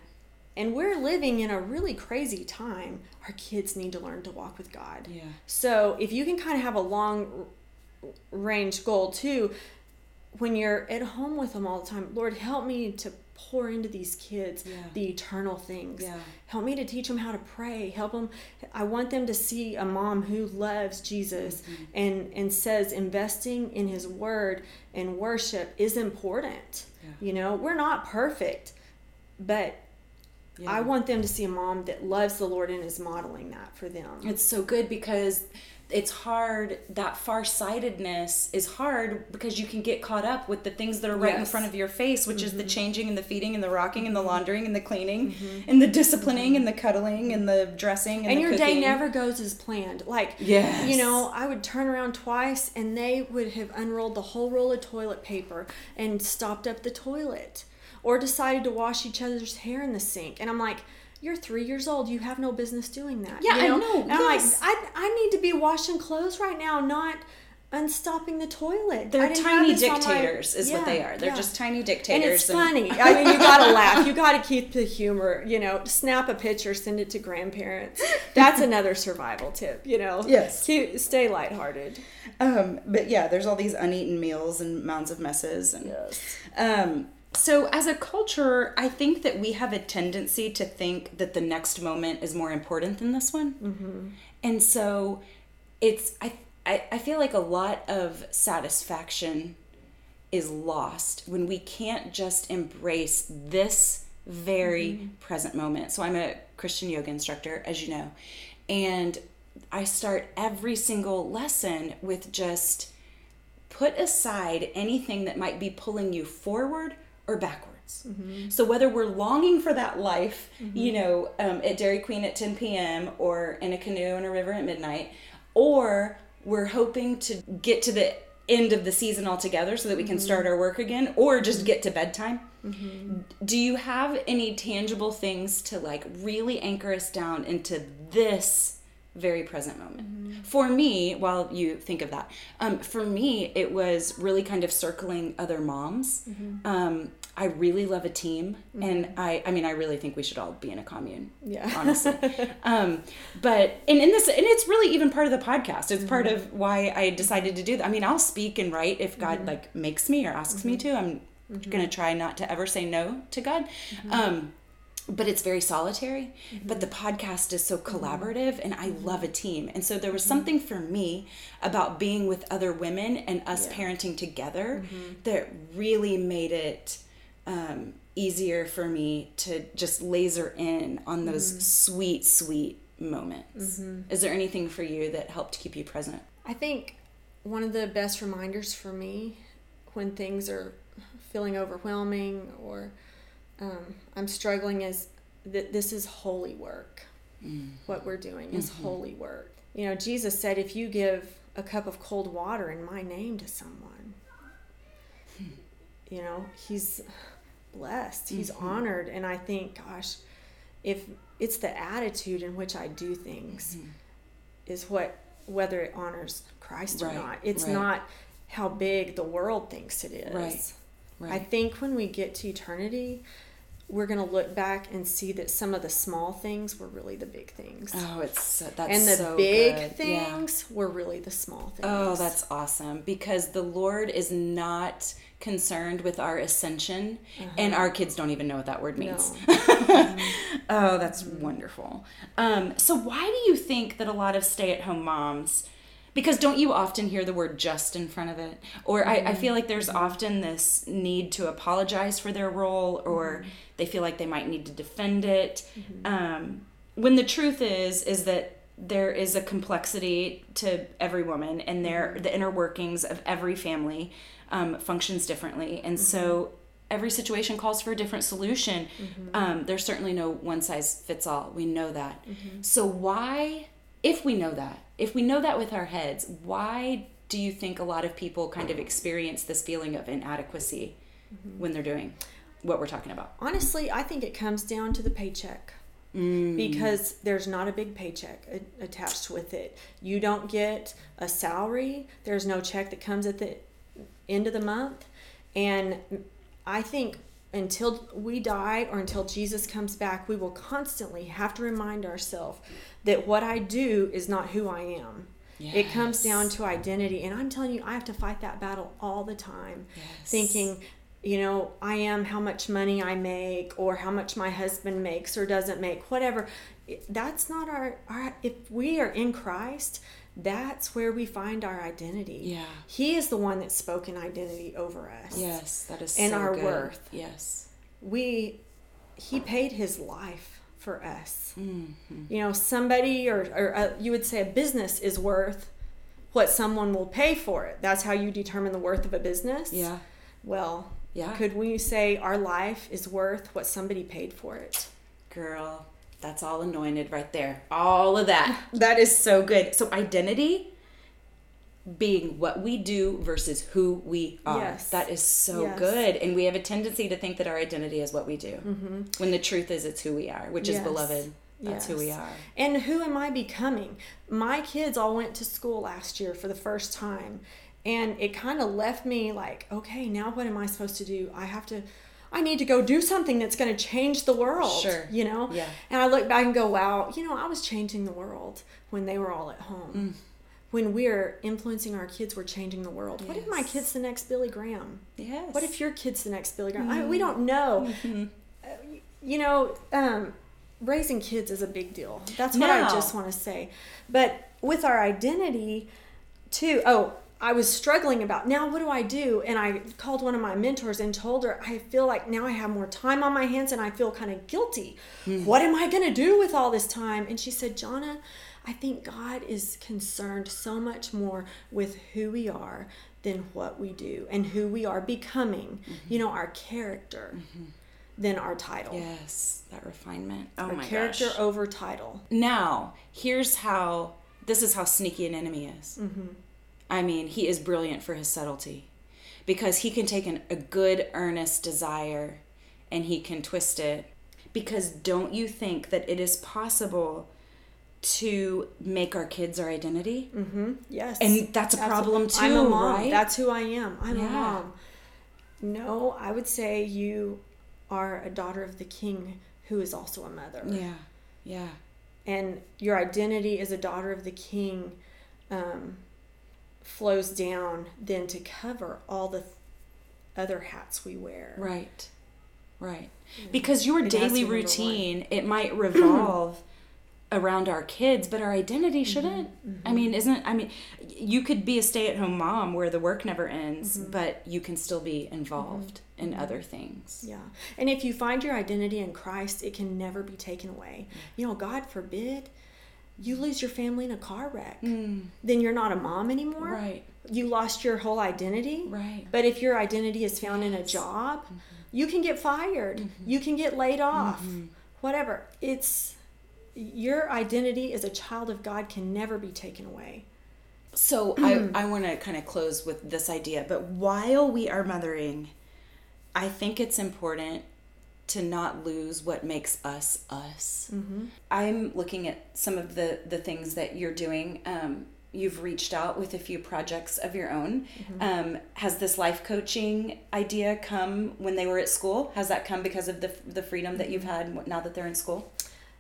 And we're living in a really crazy time. Our kids need to learn to walk with God. yeah So if you can kind of have a long range goal too, when you're at home with them all the time, Lord, help me to pour into these kids Yeah. the eternal things. Yeah. Help me to teach them how to pray. Help them. I want them to see a mom who loves Jesus Mm-hmm. and and says investing in His Word and worship is important. Yeah. You know, we're not perfect, but Yeah. I want them to see a mom that loves the Lord and is modeling that for them. It's so good because it's hard. That farsightedness is hard because you can get caught up with the things that are right in front of your face, which is the changing and the feeding and the rocking and the laundering and the cleaning Mm-hmm. and the disciplining and the cuddling and the dressing and, and the your day never goes as planned. Like, Yes. you know, I would turn around twice and they would have unrolled the whole roll of toilet paper and stopped up the toilet or decided to wash each other's hair in the sink. And I'm like, you're three years old. You have no business doing that. Yeah, you I know, And I'm like. I, I need to be washing clothes right now, not unstopping the toilet. They're tiny on my- dictators, is what they are. They're yeah. just tiny dictators. and dictators. it's funny. *laughs* I mean, you gotta laugh. You gotta keep the humor. You know, snap a picture, send it to grandparents. That's another survival tip. You know, Yes. Keep, stay lighthearted. Um, but yeah, there's all these uneaten meals and mounds of messes and Yes. Um, so as a culture, I think that we have a tendency to think that the next moment is more important than this one. Mm-hmm. And so it's I, I I feel like a lot of satisfaction is lost when we can't just embrace this very present moment. So I'm a Christian yoga instructor, as you know, and I start every single lesson with just put aside anything that might be pulling you forward or backwards. Mm-hmm. So whether we're longing for that life, mm-hmm. you know, um, at Dairy Queen at 10 p.m. or in a canoe in a river at midnight, or we're hoping to get to the end of the season altogether so that we can start mm-hmm. our work again, or just get to bedtime. Do you have any tangible things to like really anchor us down into this very present moment? For me, while you think of that, um, for me, it was really kind of circling other moms. Um, I really love a team, and I, I mean, I really think we should all be in a commune. Yeah. honestly. *laughs* um, but and in this, and it's really even part of the podcast. It's part of why I decided to do that. I mean, I'll speak and write if God like makes me or asks me to. I'm gonna try not to ever say no to God. Um, but it's very solitary. Mm-hmm. But the podcast is so mm-hmm. collaborative, and I love a mm-hmm. team. And so there was something for me about being with other women and us parenting together that really made it um, easier for me to just laser in on those sweet, sweet moments. Is there anything for you that helped keep you present? I think one of the best reminders for me when things are feeling overwhelming or um, I'm struggling is that this is holy work. Mm-hmm. What we're doing is mm-hmm. holy work. You know, Jesus said, if you give a cup of cold water in my name to someone, you know, he's blessed, he's mm-hmm. honored. And I think, gosh, if it's the attitude in which I do things is what whether it honors Christ or not. It's right. not how big the world thinks it is. Right, I think when we get to eternity, we're going to look back and see that some of the small things were really the big things. Oh, it's so, that's and the so big good. Yeah. things were really the small things. Oh, that's awesome because the Lord is not concerned with our ascension, and our kids don't even know what that word means. *laughs* oh, that's wonderful. Um, so, why do you think that a lot of stay at home moms? Because don't you often hear the word just in front of it? Or I, I mm-hmm. feel like there's often this need to apologize for their role, or mm-hmm. they feel like they might need to defend it. Mm-hmm. Um, when the truth is, is that there is a complexity to every woman, and there the inner workings of every family um, functions differently, and so every situation calls for a different solution. Um, there's certainly no one size fits all. We know that. So why, if we know that, if we know that with our heads, why do you think a lot of people kind of experience this feeling of inadequacy mm-hmm. when they're doing what we're talking about? Honestly, I think it comes down to the paycheck. Mm. Because there's not a big paycheck a- attached with it. You don't get a salary. There's no check that comes at the end of the month. And I think until we die or until Jesus comes back, we will constantly have to remind ourselves that what I do is not who I am. It comes down to identity. And I'm telling you, I have to fight that battle all the time, Yes. thinking you know, I am how much money I make or how much my husband makes or doesn't make, whatever. That's not our, our if we are in Christ, that's where we find our identity. Yeah. He is the one that's spoken identity over us. Yes, that is so. And so our good. worth. Yes. We he paid his life for us. Mm-hmm. You know, somebody or, or uh, you would say a business is worth what someone will pay for it. That's how you determine the worth of a business. Yeah. Well, Yeah. could we say our life is worth what somebody paid for it? Girl, that's all anointed right there. All of that. *laughs* That is so good. So identity being what we do versus who we are. Yes. That is so Yes. good. And we have a tendency to think that our identity is what we do. Mm-hmm. When the truth is it's who we are, which is beloved. That's who we are. And who am I becoming? My kids all went to school last year for the first time. And it kind of left me like, okay, now what am I supposed to do? I have to, I need to go do something that's going to change the world. Sure. You know? Yeah. And I look back and go, wow, you know, I was changing the world when they were all at home. Mm. When we're influencing our kids, we're changing the world. What if my kid's the next Billy Graham? Yes. What if your kid's the next Billy Graham? Mm-hmm. we don't know. Uh, you know, um, raising kids is a big deal. That's what Now- I just want to say. But with our identity, too. Oh, I was struggling about now. What do I do? And I called one of my mentors and told her I feel like now I have more time on my hands and I feel kind of guilty. Hmm. What am I going to do with all this time? And she said, Jonna. I think God is concerned so much more with who we are than what we do and who we are becoming, mm-hmm. you know, our character mm-hmm. than our title. Yes, that refinement. Oh Our my character gosh. over title. Now, here's how this is how sneaky an enemy is. Mm-hmm. I mean, he is brilliant for his subtlety because he can take an, a good, earnest desire and he can twist it. Because don't you think that it is possible to make our kids our identity? Mm-hmm. Yes. And that's a problem too. I'm a mom. right? That's who I am. I'm Yeah. a mom. No, I would say you are a daughter of the king who is also a mother. Yeah, yeah. And your identity as a daughter of the king um, flows down then to cover all the other hats we wear. Right. Right. Because your It daily routine, it might *clears throat* revolve around our kids, but our identity mm-hmm. shouldn't. I mm-hmm. mean, isn't I mean, you could be a stay-at-home mom where the work never ends, mm-hmm. but you can still be involved in other things. Yeah. And if you find your identity in Christ, it can never be taken away. You know, God forbid you lose your family in a car wreck. Mm. Then you're not a mom anymore. Right. You lost your whole identity. Right. But if your identity is found in a job, mm-hmm. you can get fired. Mm-hmm. You can get laid mm-hmm. off. Whatever. It's your identity as a child of God can never be taken away. So *clears throat* I, I want to kind of close with this idea, but while we are mothering, I think it's important to not lose what makes us us. I'm looking at some of the the things that you're doing. Um, you've reached out with a few projects of your own. Um, has this life coaching idea come when they were at school? Has that come because of the the freedom that you've had now that they're in school?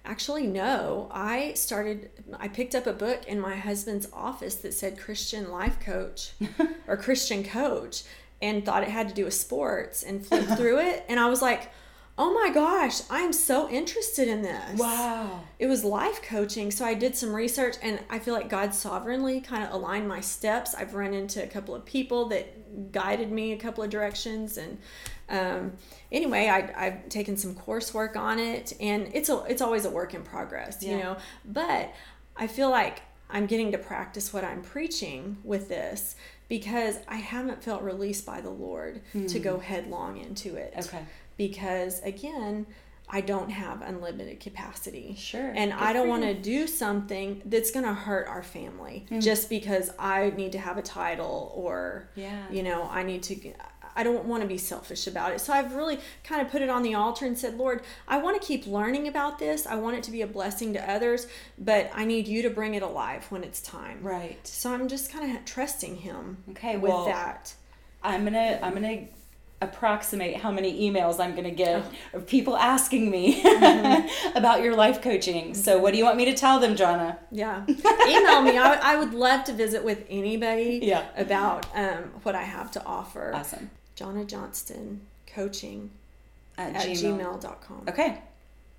Actually, no. I started, I picked up a book in my husband's office that said Christian life coach *laughs* or Christian coach and thought it had to do with sports and flipped *laughs* through it. And I was like, oh my gosh, I'm so interested in this. Wow. It was life coaching. So I did some research and I feel like God sovereignly kind of aligned my steps. I've run into a couple of people that guided me a couple of directions. And um, anyway, I, I've taken some coursework on it and it's, a, it's always a work in progress, you know. But I feel like I'm getting to practice what I'm preaching with this because I haven't felt released by the Lord to go headlong into it Okay. Because again i don't have unlimited capacity. Sure. and Good i don't want to do something that's going to hurt our family mm. just because i need to have a title or Yeah. you know i need to i don't want to be selfish about it. So i've really kind of put it on the altar and said lord i want to keep learning about this. I want it to be a blessing to others but i need you to bring it alive when it's time. Right. so i'm just kind of trusting him Okay, with well, that. I'm gonna I'm gonna approximate how many emails I'm going to get oh. of people asking me mm-hmm. *laughs* about your life coaching. So, what do you want me to tell them, Jonna? Yeah. Email me. I, I would love to visit with anybody yeah. about um, what I have to offer. Awesome. Jonna Johnston coaching at, at gmail. gmail.com. Okay.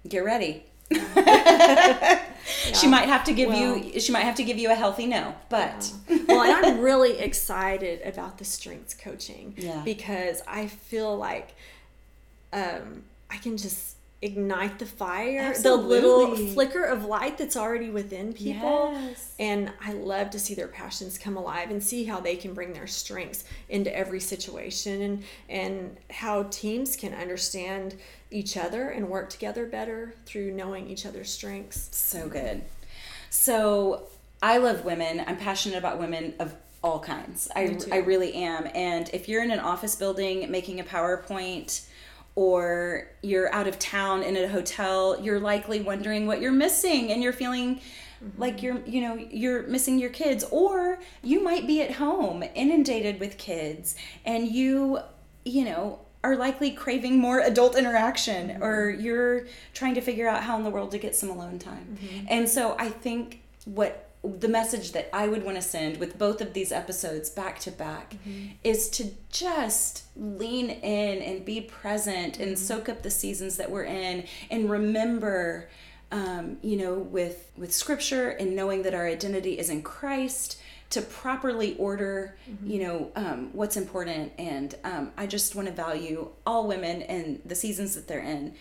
Get ready. *laughs* yeah. She might have to give well, you she might have to give you a healthy no, but yeah. well, and I'm really excited about the strengths coaching yeah. because I feel like um, I can just ignite the fire Absolutely. the little flicker of light that's already within people. Yes. and i love to see their passions come alive and see how they can bring their strengths into every situation and and how teams can understand each other and work together better through knowing each other's strengths. So good. So i love women. I'm passionate about women of all kinds. I, I really am. And if you're in an office building making a powerpoint or you're out of town in a hotel, you're likely wondering what you're missing and you're feeling mm-hmm. like you're, you know, you're missing your kids or you might be at home inundated with kids and you, you know, are likely craving more adult interaction mm-hmm. or you're trying to figure out how in the world to get some alone time. Mm-hmm. And so I think what the message that I would want to send with both of these episodes back to back mm-hmm. is to just lean in and be present mm-hmm. and soak up the seasons that we're in and remember um, you know with with scripture and knowing that our identity is in Christ to properly order mm-hmm. you know um, what's important and um, I just want to value all women and the seasons that they're in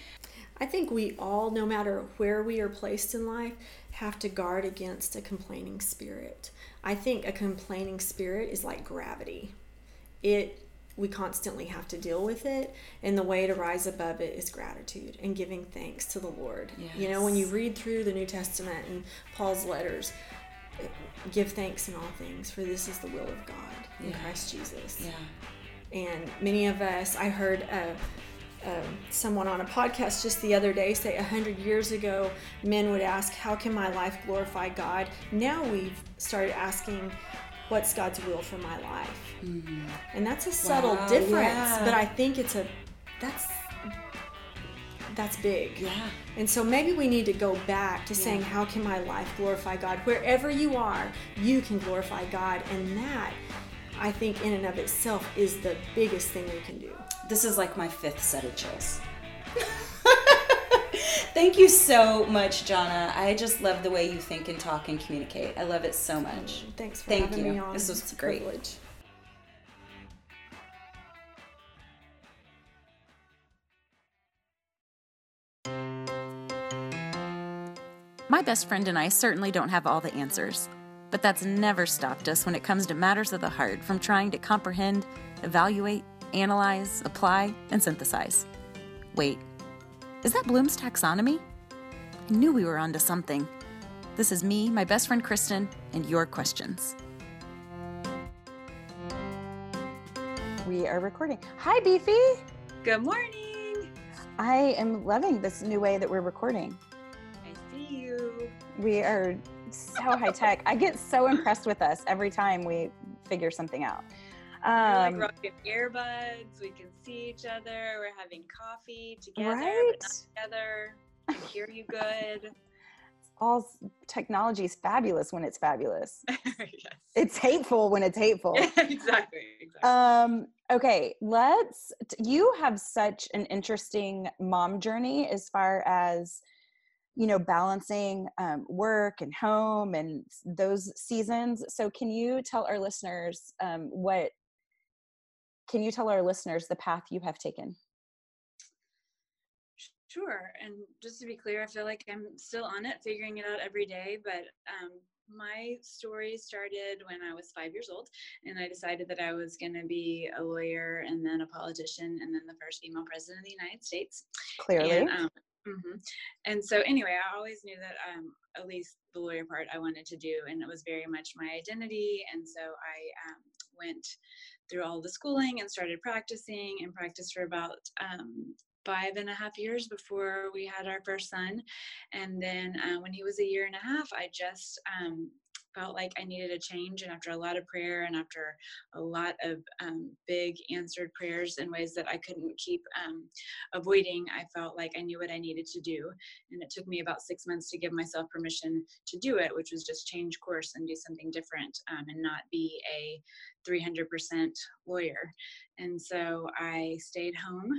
I think we all no matter where we are placed in life have to guard against a complaining spirit. I think a complaining spirit is like gravity. It we constantly have to deal with it and the way to rise above it is gratitude and giving thanks to the lord yes. you know when you read through the new testament and paul's letters give thanks in all things for this is the will of god in yeah. christ jesus yeah and many of us i heard a um, someone on a podcast just the other day say 100 years ago men would ask how can my life glorify god now we've started asking what's god's will for my life mm-hmm. and that's a subtle wow, difference yeah. but i think it's a that's that's big yeah and so maybe we need to go back to yeah. saying how can my life glorify god wherever you are you can glorify god and that i think in and of itself is the biggest thing we can do this is like my fifth set of chills. *laughs* Thank you so much, Jonna. I just love the way you think and talk and communicate. I love it so much. Thanks for Thank having you. me on. This was it's great. Privilege. My best friend and I certainly don't have all the answers, but that's never stopped us when it comes to matters of the heart from trying to comprehend, evaluate, analyze, apply, and synthesize. Wait, is that Bloom's taxonomy? I knew we were onto something. This is me, my best friend Kristen, and your questions. We are recording. Hi, Beefy. Good morning. I am loving this new way that we're recording. I see you. We are so high tech. I get so impressed with us every time we figure something out. Um, we're like rocking earbuds. We can see each other. We're having coffee together, right? together. I hear you good. All technology is fabulous when it's fabulous. *laughs* yes. It's hateful when it's hateful. *laughs* exactly. Exactly. Um, okay, let's. You have such an interesting mom journey as far as you know balancing um, work and home and those seasons so can you tell our listeners um, what can you tell our listeners the path you have taken? Sure. And just to be clear, I feel like I'm still on it, figuring it out every day. But um, my story started when I was five years old, and I decided that I was going to be a lawyer and then a politician and then the first female president of the United States. Clearly. And, um, mm-hmm. and so, anyway, I always knew that um, at least the lawyer part I wanted to do, and it was very much my identity. And so I um, went through all the schooling and started practicing and practiced for about um, five and a half years before we had our first son. And then uh, when he was a year and a half, I just um, felt like I needed a change. And after a lot of prayer and after a lot of um, big answered prayers in ways that I couldn't keep um, avoiding, I felt like I knew what I needed to do. And it took me about six months to give myself permission to do it, which was just change course and do something different um, and not be a 300% lawyer. And so I stayed home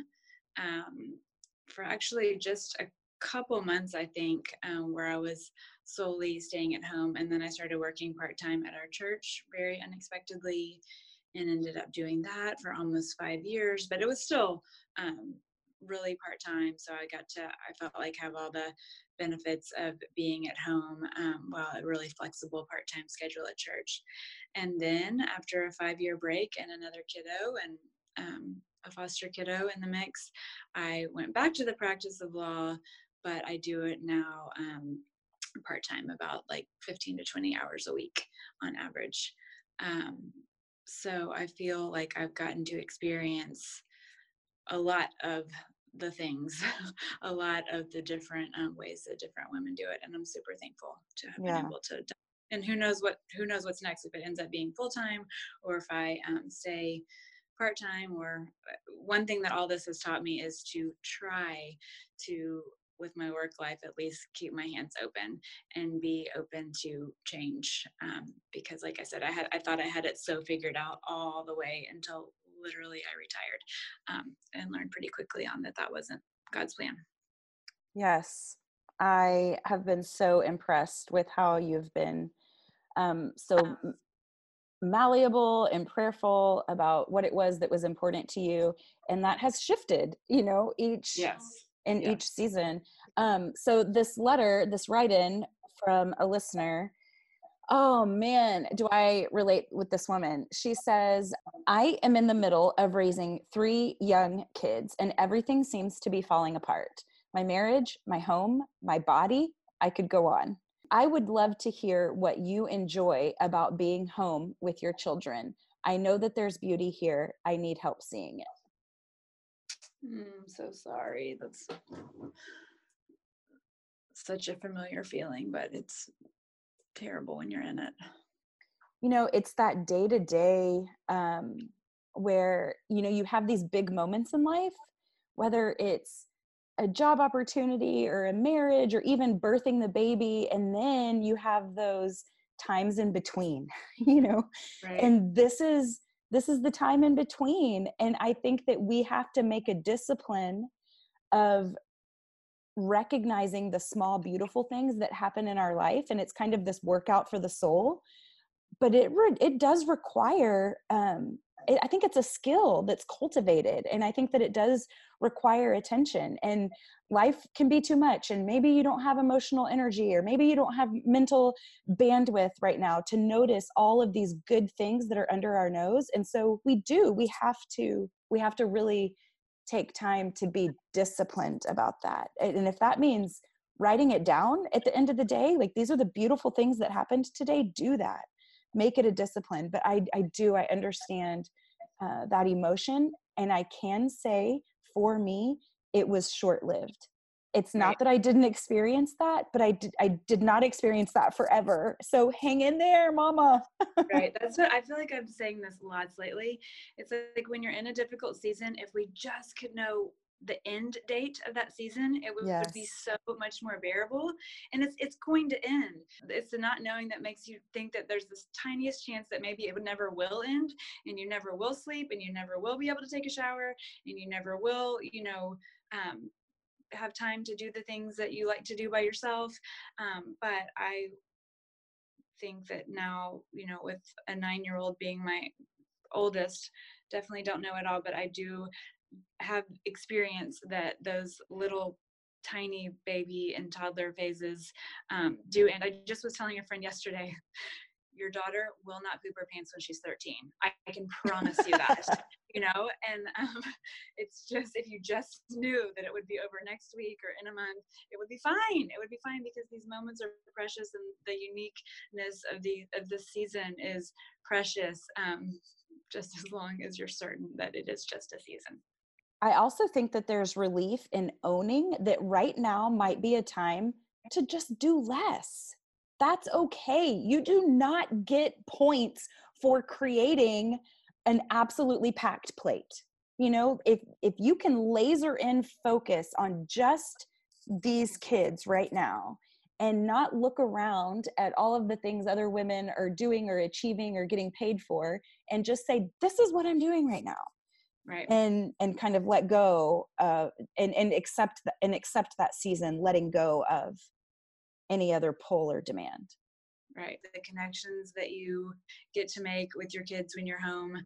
um, for actually just a couple months, I think, um, where I was solely staying at home. And then I started working part time at our church very unexpectedly and ended up doing that for almost five years. But it was still um, really part time. So I got to, I felt like have all the benefits of being at home um, while a really flexible part time schedule at church. And then after a five year break and another kiddo and um, a foster kiddo in the mix, I went back to the practice of law, but I do it now um, part time, about like 15 to 20 hours a week on average. Um, so I feel like I've gotten to experience a lot of the things, *laughs* a lot of the different um, ways that different women do it, and I'm super thankful to have yeah. been able to. And who knows what who knows what's next if it ends up being full time or if I um, stay part time. Or uh, one thing that all this has taught me is to try to with my work life at least keep my hands open and be open to change um, because like i said i had i thought i had it so figured out all the way until literally i retired um, and learned pretty quickly on that that wasn't god's plan. Yes i have been so impressed with how you've been um, so malleable and prayerful about what it was that was important to you and that has shifted you know each yes in yeah. each season. Um, so this letter, this write-in from a listener, oh man, do I relate with this woman? She says, I am in the middle of raising three young kids, and everything seems to be falling apart. My marriage, my home, my body, I could go on. I would love to hear what you enjoy about being home with your children. I know that there's beauty here. I need help seeing it. Mm, I'm so sorry. That's such a familiar feeling, but it's terrible when you're in it. You know, it's that day to day where, you know, you have these big moments in life, whether it's a job opportunity or a marriage or even birthing the baby. And then you have those times in between, *laughs* you know, right. and this is this is the time in between and i think that we have to make a discipline of recognizing the small beautiful things that happen in our life and it's kind of this workout for the soul but it it does require um, i think it's a skill that's cultivated and i think that it does require attention and life can be too much and maybe you don't have emotional energy or maybe you don't have mental bandwidth right now to notice all of these good things that are under our nose and so we do we have to we have to really take time to be disciplined about that and if that means writing it down at the end of the day like these are the beautiful things that happened today do that make it a discipline but i i do i understand uh, that emotion and i can say for me it was short lived it's not right. that i didn't experience that but i did i did not experience that forever. So hang in there mama. Right *laughs* that's what i feel like i'm saying this lots lately. It's like when you're in a difficult season if we just could know the end date of that season it would, yes. would, be so much more bearable and it's it's going to end it's the not knowing that makes you think that there's this tiniest chance that maybe it would never will end and you never will sleep and you never will be able to take a shower and you never will you know um, have time to do the things that you like to do by yourself um, but i think that now you know with a nine year old being my oldest definitely don't know it all but i do have experienced that those little tiny baby and toddler phases um, do. And I just was telling a friend yesterday, *laughs* your daughter will not poop her pants when she's 13. I, I can promise you that, *laughs* you know? And um, *laughs* it's just, if you just knew that it would be over next week or in a month, it would be fine. It would be fine because these moments are precious and the uniqueness of the, of the season is precious. Um, just as long as you're certain that it is just a season. I also think that there's relief in owning that right now might be a time to just do less. That's okay. You do not get points for creating an absolutely packed plate. You know, if if you can laser in focus on just these kids right now and not look around at all of the things other women are doing or achieving or getting paid for and just say this is what i'm doing right now right. and and kind of let go uh and and accept that and accept that season letting go of any other pull or demand. Right. The connections that you get to make with your kids when you're home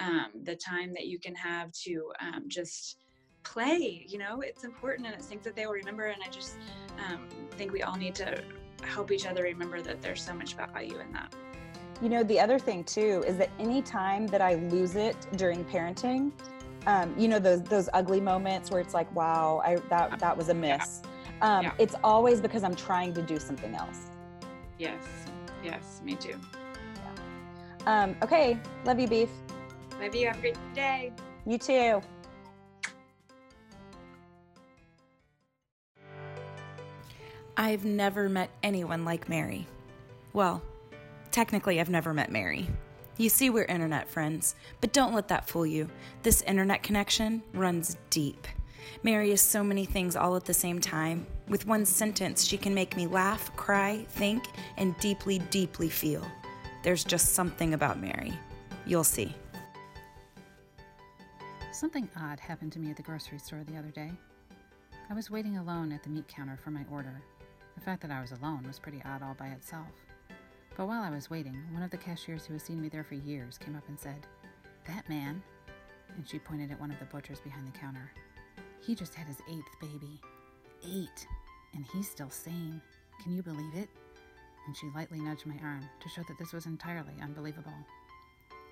um, the time that you can have to um, just play you know it's important and it's things that they will remember and i just um, think we all need to help each other remember that there's so much value in that you know the other thing too is that anytime that i lose it during parenting um, you know those those ugly moments where it's like wow i that that was a miss. Yeah. Um, yeah. it's always because i'm trying to do something else. Yes. Yes me too. Yeah. um, okay. Love you beef. Love you. Have a great day. You too. I've never met anyone like Mary. Well, technically, I've never met Mary. You see, we're internet friends, but don't let that fool you. This internet connection runs deep. Mary is so many things all at the same time. With one sentence, she can make me laugh, cry, think, and deeply, deeply feel. There's just something about Mary. You'll see. Something odd happened to me at the grocery store the other day. I was waiting alone at the meat counter for my order the fact that I was alone was pretty odd all by itself. But while I was waiting, one of the cashiers who has seen me there for years came up and said, That man, and she pointed at one of the butchers behind the counter, he just had his eighth baby. Eight! And he's still sane. Can you believe it? And she lightly nudged my arm to show that this was entirely unbelievable.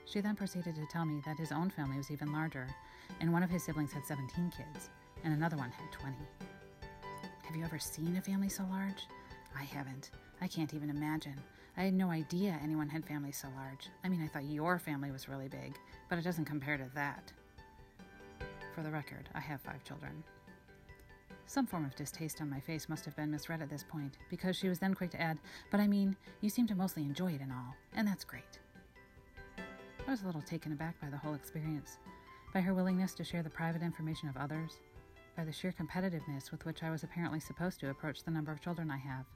She then proceeded to tell me that his own family was even larger, and one of his siblings had 17 kids, and another one had 20. Have you ever seen a family so large? I haven't. I can't even imagine. I had no idea anyone had families so large. I mean, I thought your family was really big, but it doesn't compare to that. For the record, I have five children. Some form of distaste on my face must have been misread at this point, because she was then quick to add, But I mean, you seem to mostly enjoy it and all, and that's great. I was a little taken aback by the whole experience, by her willingness to share the private information of others, by the sheer competitiveness with which I was apparently supposed to approach the number of children I have,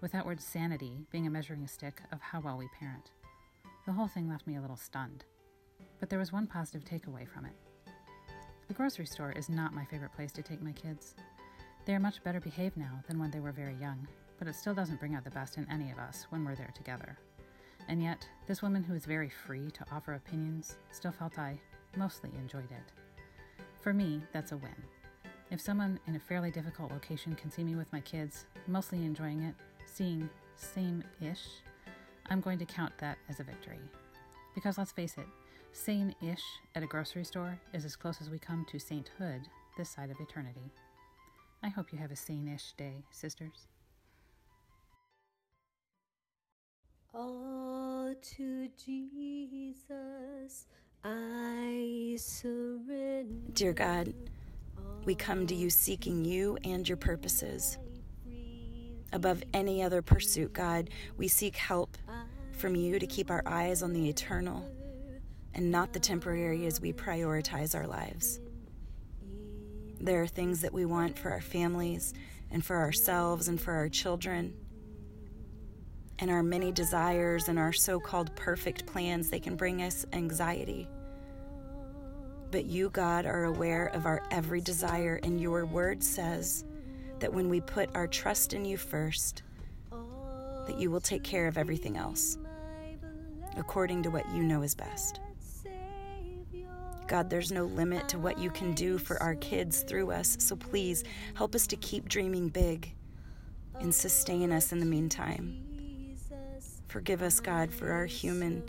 with that word sanity being a measuring stick of how well we parent. The whole thing left me a little stunned. But there was one positive takeaway from it. The grocery store is not my favorite place to take my kids. They are much better behaved now than when they were very young, but it still doesn't bring out the best in any of us when we're there together. And yet, this woman who is very free to offer opinions still felt I mostly enjoyed it. For me, that's a win. If someone in a fairly difficult location can see me with my kids, mostly enjoying it, seeing same ish, I'm going to count that as a victory. Because let's face it, sane ish at a grocery store is as close as we come to sainthood this side of eternity. I hope you have a sane ish day, sisters. All to Jesus I surrender. Dear God, we come to you seeking you and your purposes. Above any other pursuit, God, we seek help from you to keep our eyes on the eternal and not the temporary as we prioritize our lives. There are things that we want for our families and for ourselves and for our children. And our many desires and our so called perfect plans, they can bring us anxiety. But you, God, are aware of our every desire, and your word says that when we put our trust in you first, that you will take care of everything else according to what you know is best. God, there's no limit to what you can do for our kids through us, so please help us to keep dreaming big and sustain us in the meantime. Forgive us, God, for our human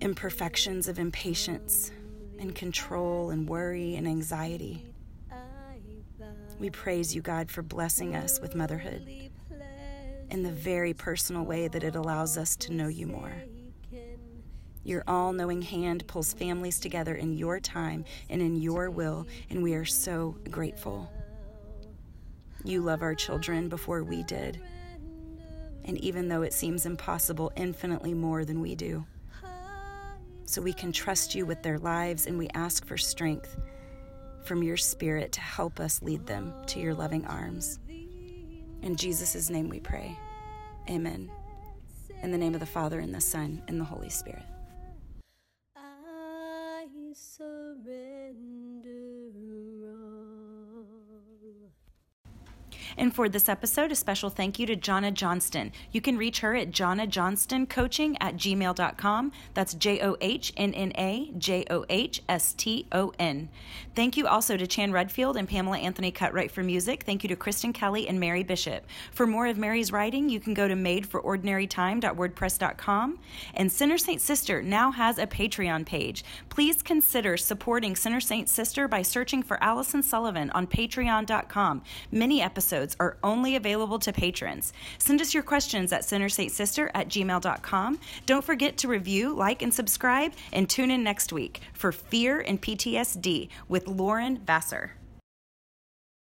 imperfections of impatience and control and worry and anxiety. We praise you, God, for blessing us with motherhood in the very personal way that it allows us to know you more. Your all knowing hand pulls families together in your time and in your will, and we are so grateful. You love our children before we did. And even though it seems impossible, infinitely more than we do. So we can trust you with their lives and we ask for strength from your spirit to help us lead them to your loving arms. In Jesus' name we pray. Amen. In the name of the Father, and the Son, and the Holy Spirit. And for this episode, a special thank you to Jonna Johnston. You can reach her at Jonna Johnston Coaching at gmail.com. That's J O H N N A J O H S T O N. Thank you also to Chan Redfield and Pamela Anthony Cutright for music. Thank you to Kristen Kelly and Mary Bishop. For more of Mary's writing, you can go to madeforordinarytime.wordpress.com. And Sinner Saint Sister now has a Patreon page. Please consider supporting Sinner Saint Sister by searching for Allison Sullivan on patreon.com. Many episodes are only available to patrons. Send us your questions at sinnersaintsister at gmail.com. Don't forget to review, like, and subscribe, and tune in next week for Fear and PTSD with Lauren Vassar.